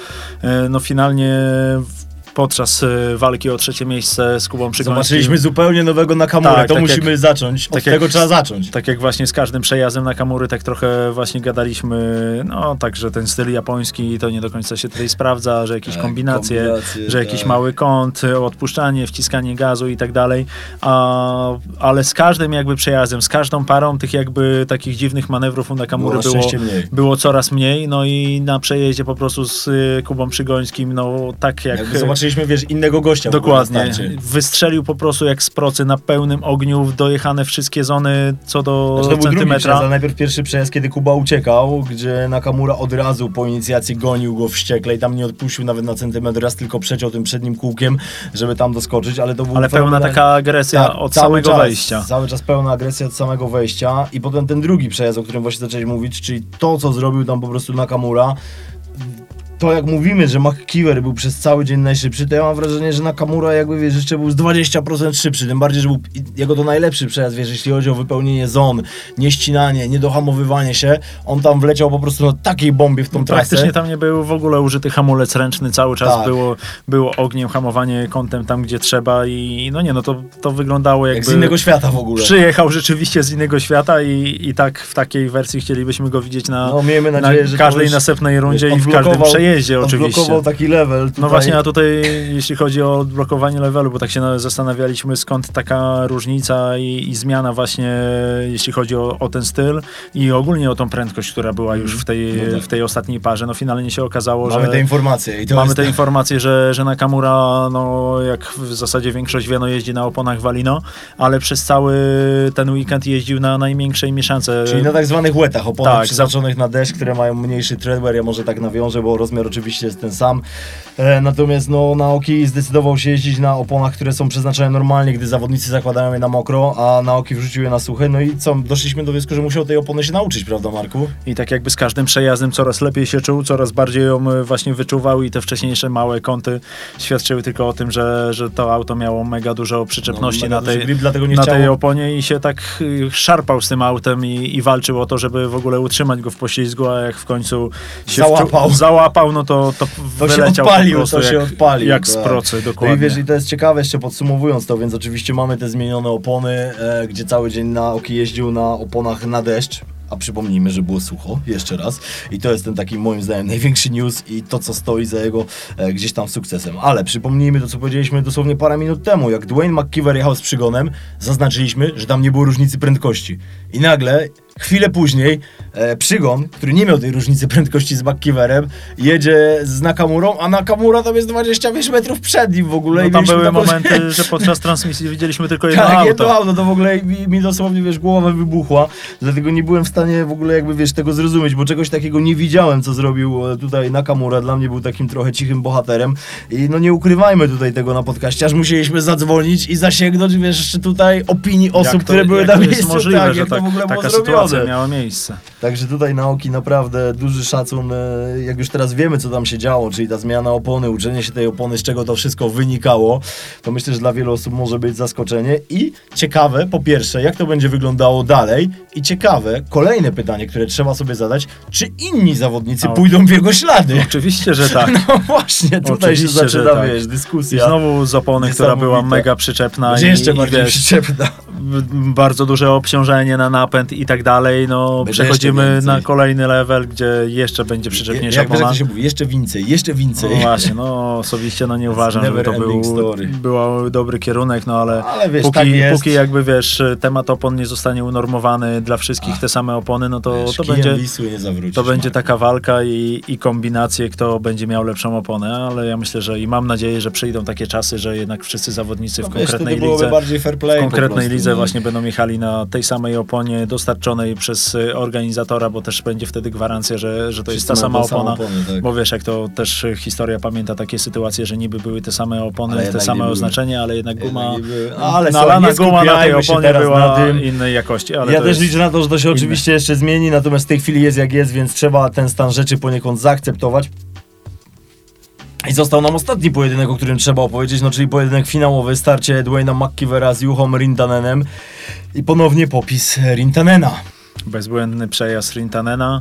E, no finalnie podczas e, walki o trzecie miejsce z Kubą Przygońskim. Zobaczyliśmy zupełnie nowego Nakamurę, tak, to tak musimy jak, zacząć, od tak tego jak, trzeba zacząć. Tak jak właśnie z każdym przejazdem Nakamury, tak trochę właśnie gadaliśmy, no tak, że ten styl japoński to nie do końca się tutaj sprawdza, że jakieś tak, kombinacje, kombinacje, że jakiś tak. mały kąt, odpuszczanie, wciskanie gazu i tak dalej, A, ale z każdym jakby przejazdem, z każdą parą tych jakby takich dziwnych manewrów u Nakamury było, było, było coraz mniej, no i na przejeździe po prostu z y, Kubą Przygońskim, no tak jak... Jakby zobaczyliśmy, wiesz, innego gościa. Dokładnie. Wystrzelił po prostu jak z procy na pełnym ogniu, dojechane wszystkie zony co do znaczy, to centymetra. Był drugi przejazd, ale najpierw pierwszy przejazd, kiedy Kuba uciekał, gdzie Nakamura od razu po inicjacji gonił go wściekle i tam nie odpuścił nawet na centymetr, raz tylko przeciął tym przednim kółkiem, żeby tam doskoczyć, ale to był Ale pełna taka agresja tak, od samego czas, wejścia. Cały czas pełna agresja od samego wejścia i potem ten drugi przejazd, o którym właśnie zaczęliśmy mówić, czyli to, co zrobił tam po prostu Nakamura, to jak mówimy, że McKeever był przez cały dzień najszybszy, to ja mam wrażenie, że Nakamura jakby wiesz, jeszcze był z 20% szybszy, tym bardziej, że był jego to najlepszy przejazd, wiesz, jeśli chodzi o wypełnienie zon, nieścinanie, niedohamowywanie się, on tam wleciał po prostu na takiej bombie w tą trasę. Praktycznie tam nie był w ogóle użyty hamulec ręczny, cały czas Tak. było, było ogniem, hamowanie kątem tam, gdzie trzeba i no nie, no to, to wyglądało jakby... jak z innego świata w ogóle. Przyjechał rzeczywiście z innego świata i, i tak w takiej wersji chcielibyśmy go widzieć na, No miejmy na nadzieję, że każdej kogoś- następnej rundzie i w każdym odblokował- przejeździe oczywiście. Odblokował taki level tutaj. No właśnie, a tutaj jeśli chodzi o odblokowanie levelu, bo tak się na- zastanawialiśmy skąd taka różnica i, i zmiana właśnie jeśli chodzi o, o ten styl i ogólnie o tą prędkość, która była już w tej, No tak. w tej ostatniej parze. No finalnie się okazało, Mamy że... te informacje i to Mamy jest... te informacje, że, że Nakamura, no jak w zasadzie większość wie, no jeździ na oponach Walino, ale przez cały ten weekend jeździł na najmniejszej mieszance. Czyli na tak zwanych wetach, oponach Tak, przeznaczonych na deszcz, które mają mniejszy treadwear, ja może tak nawiążę, bo rozmiar oczywiście jest ten sam. E, natomiast no, Naoki zdecydował się jeździć na oponach, które są przeznaczone normalnie, gdy zawodnicy zakładają je na mokro, a Naoki wrzucił je na suche. No i co, doszliśmy do wniosku, że musiał tej opony się nauczyć, prawda Marku? I tak jakby z każdym przejazdem coraz lepiej się czuł, coraz bardziej ją e, właśnie wyczuwał i te wcześniejsze małe kąty świadczyły tylko o tym, że, że to auto miało mega dużo przyczepności No, mega na, tej, grip, na chciało- tej oponie i się tak y, szarpał z tym autem i, i walczył o to, żeby w ogóle utrzymać go w poślizgu, a jak w końcu się Załapał. Wczu- załapał no to, to, To się odpalił, to się jak, odpalił. jak z tak. procy, No i dokładnie. wiesz, i to jest ciekawe jeszcze podsumowując to, więc oczywiście mamy te zmienione opony, e, gdzie cały dzień Naoki jeździł na oponach na deszcz. A przypomnijmy, że było sucho, jeszcze raz. I to jest ten taki moim zdaniem największy news i to, co stoi za jego e, gdzieś tam sukcesem. Ale przypomnijmy to, co powiedzieliśmy dosłownie parę minut temu. Jak Dwayne McKeever jechał z przygonem, zaznaczyliśmy, że tam nie było różnicy prędkości. I nagle, chwilę później, e, przygon, który nie miał tej różnicy prędkości z McKeeverem, jedzie z Nakamurą, a Nakamura tam jest 20 wiesz, metrów przed nim w ogóle. no, tam były taką- momenty, że podczas transmisji widzieliśmy tylko jedno tak, auto. jedno auto, to w ogóle mi, mi dosłownie, wiesz, głowa wybuchła, dlatego nie byłem w stanie w ogóle jakby, wiesz, tego zrozumieć, bo czegoś takiego nie widziałem, co zrobił e, tutaj Nakamura, dla mnie był takim trochę cichym bohaterem i no nie ukrywajmy tutaj tego na podcaście, aż musieliśmy zadzwonić i zasięgnąć, wiesz, tutaj opinii osób, to- które były na miejscu, możliwe, tak, jak tak, to w ogóle było taka zrobione. miała miejsce. Także tutaj nauki naprawdę duży szacun, e, jak już teraz wiemy, co tam się działo, czyli ta zmiana opony, uczenie się tej opony, z czego to wszystko wynikało, to myślę, że dla wielu osób może być zaskoczenie i ciekawe, po pierwsze, jak to będzie wyglądało dalej i ciekawe, kolejne pytanie, które trzeba sobie zadać, czy inni zawodnicy A, pójdą w jego ślady? Oczywiście, że tak. No właśnie, tutaj się Oczywiście, że zaczyna, tak. wiesz, I dyskusja. znowu z opony, która była mega przyczepna Będzie i, jeszcze i bardziej wiesz, przyczepna. bardzo duże obciążenie na napęd i tak dalej, no Będzie przechodzimy na kolejny level, gdzie jeszcze będzie przyczepniejsza Jak jak to się mówi, jeszcze więcej, jeszcze więcej. No właśnie, no osobiście no nie uważam, żeby to był, był dobry kierunek, no ale, Ale wiesz, póki, tak póki jakby wiesz, temat opon nie zostanie unormowany dla wszystkich te same opony, no to, Wiesz, to będzie zawrócisz, to będzie Marku. taka walka i, i kombinacje, kto będzie miał lepszą oponę, ale ja myślę, że i mam nadzieję, że przyjdą takie czasy, że jednak wszyscy zawodnicy w No wtedy konkretnej lidze w konkretnej prostu, lidze nie? właśnie będą jechali na tej samej oponie dostarczonej przez y, organizatora, bo też będzie wtedy gwarancja, że, że to jest ta sama opona. oponę, tak. Bo wiesz, jak to też y, historia pamięta takie sytuacje, że niby były te same Ale opony, te jednak nie same były. oznaczenie, ale jednak guma, Jednak były. Ale nalana guma na tej oponie była innej jakości. Ale ja też liczę na to, że to się inne. oczywiście jeszcze zmieni, natomiast w tej chwili jest jak jest, więc trzeba ten stan rzeczy poniekąd zaakceptować. I został nam ostatni pojedynek, o którym trzeba opowiedzieć, no czyli pojedynek finałowy, starcie Dwayna McKeevera z Juhom Rintanenem i ponownie popis Rintanena. Bezbłędny przejazd Rintanena.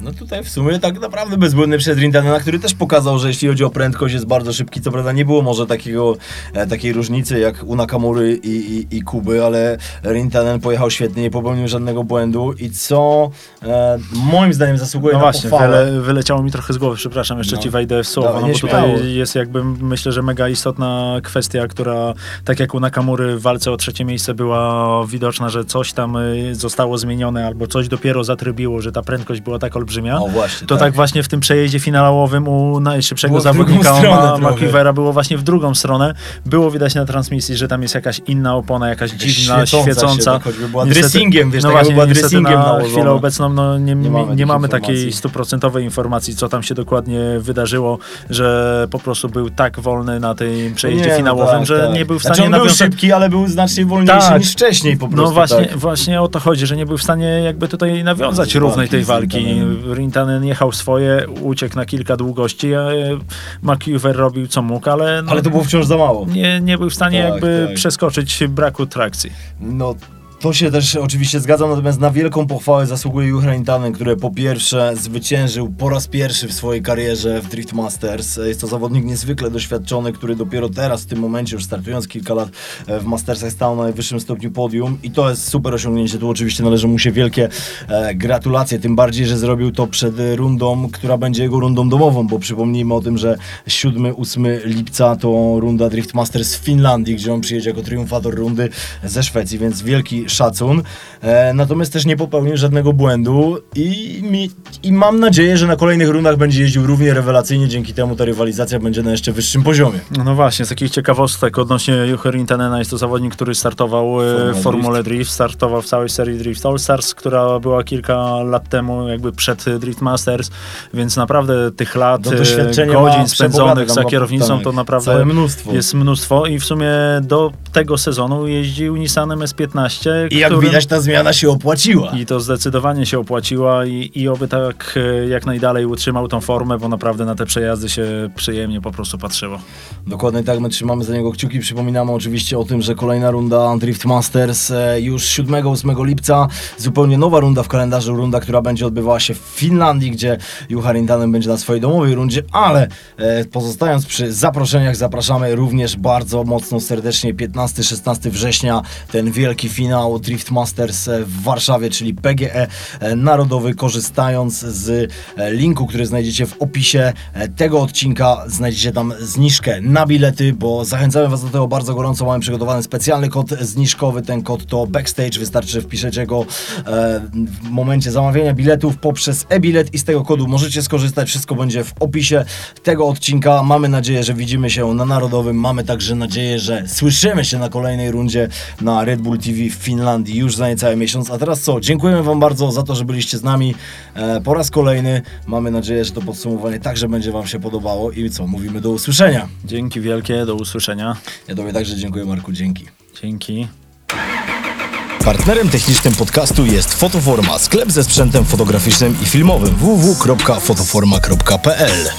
No tutaj w sumie tak naprawdę bezbłędny przed Rintanena, który też pokazał, że jeśli chodzi o prędkość jest bardzo szybki, co prawda nie było może takiego, e, takiej różnicy jak u Nakamury i, i, i Kuby, ale Rintanen pojechał świetnie, nie popełnił żadnego błędu i co e, moim zdaniem zasługuje No na właśnie, pochwałę. wyle, wyleciało mi trochę z głowy, przepraszam, jeszcze No. ci wejdę w słowo, no bo tutaj jest jakby, myślę, że mega istotna kwestia, która tak jak u Nakamury w walce o trzecie miejsce była widoczna, że coś tam y, zostało zmienione albo coś dopiero zatrybiło, że ta prędkość była tak olbrzymia. O właśnie, To tak. właśnie w tym przejeździe finałowym u najszybszego Było zawodnika. McKeevera było właśnie w drugą stronę. Było widać na transmisji, że tam jest jakaś inna opona, jakaś dziwna, świecąca świecąca. się, tak choćby była Niestety- dressingiem, wiesz, no tak właśnie, była dressingiem na nałożona. chwilę obecną no, nie, nie, mamy nie, mamy takiej stuprocentowej informacji, co tam się dokładnie wydarzyło, że po prostu był tak wolny na tym przejeździe Nie, no finałowym, tak, że tak. nie był w Znaczy stanie on był nawiązać... szybki, ale był znacznie wolniejszy Tak. niż wcześniej po prostu. No właśnie, tak. właśnie o to chodzi, że nie był w stanie jakby tutaj nawiązać równej tej walki. Rintanen jechał swoje, uciekł na kilka długości, a e, McIver robił co mógł, ale, no, Ale to było wciąż za mało. nie, nie był w stanie Tak, jakby tak. przeskoczyć braku trakcji. No, to się też oczywiście zgadzam, natomiast na wielką pochwałę zasługuje Juhrain Tannen, który po pierwsze zwyciężył po raz pierwszy w swojej karierze w Drift Masters. Jest to zawodnik niezwykle doświadczony, który dopiero teraz, w tym momencie, już startując kilka lat e, w Mastersach, stał na najwyższym stopniu podium i to jest super osiągnięcie. Tu oczywiście należą mu się wielkie e, gratulacje, tym bardziej, że zrobił to przed rundą, która będzie jego rundą domową, bo przypomnijmy o tym, że 7-8 lipca to runda Drift Masters w Finlandii, gdzie on przyjedzie jako triumfator rundy ze Szwecji, więc wielki szacun. E, natomiast też nie popełnił żadnego błędu i, mi, i mam nadzieję, że na kolejnych rundach będzie jeździł równie rewelacyjnie, dzięki temu ta rywalizacja będzie na jeszcze wyższym poziomie. No właśnie, z takich ciekawostek odnośnie Jucher Rintanena jest to zawodnik, który startował e, Formule w Formule Drift. startował w całej serii Drift All Stars, która była kilka lat temu jakby przed Drift Masters, więc naprawdę tych lat, Do e, godzin spędzonych za kierownicą to naprawdę mnóstwo. jest mnóstwo i w sumie do tego sezonu jeździł Nissanem S15, I jak którym- widać ta zmiana się opłaciła. i to zdecydowanie się opłaciła i, i oby tak e, jak najdalej utrzymał tą formę, bo naprawdę na te przejazdy się przyjemnie po prostu patrzyło. Dokładnie tak, my trzymamy za niego kciuki. Przypominamy oczywiście o tym, że kolejna runda Drift Masters e, już 7-8 lipca. Zupełnie nowa runda w kalendarzu, runda, która będzie odbywała się w Finlandii, gdzie Juha Rintanen będzie na swojej domowej rundzie, ale e, pozostając przy zaproszeniach, zapraszamy również bardzo mocno, serdecznie 15-16 września ten wielki finał Drift Masters w Warszawie, czyli PGE e, Narodowy, korzystając z e, linku, który znajdziecie w opisie e, tego odcinka, znajdziecie tam zniżkę na bilety, bo zachęcamy Was do tego bardzo gorąco, mamy przygotowany specjalny kod zniżkowy, ten kod to Backstage, wystarczy, wpiszecie go w momencie zamawiania biletów poprzez e-bilet i z tego kodu możecie skorzystać, wszystko będzie w opisie tego odcinka, mamy nadzieję, że widzimy się na Narodowym, mamy także nadzieję, że słyszymy się na kolejnej rundzie na Red Bull TV w Finlandii już za niecały miesiąc, a teraz co, dziękujemy Wam bardzo za to, że byliście z nami e, po raz kolejny, mamy nadzieję, że to podsumowanie także będzie Wam się podobało i co, mówimy do usłyszenia. Dzięki wielkie, do usłyszenia. Ja Tobie także dziękuję Marku, dzięki. Dzięki. Partnerem technicznym podcastu jest Fotoforma, sklep ze sprzętem fotograficznym i filmowym www.fotoforma.pl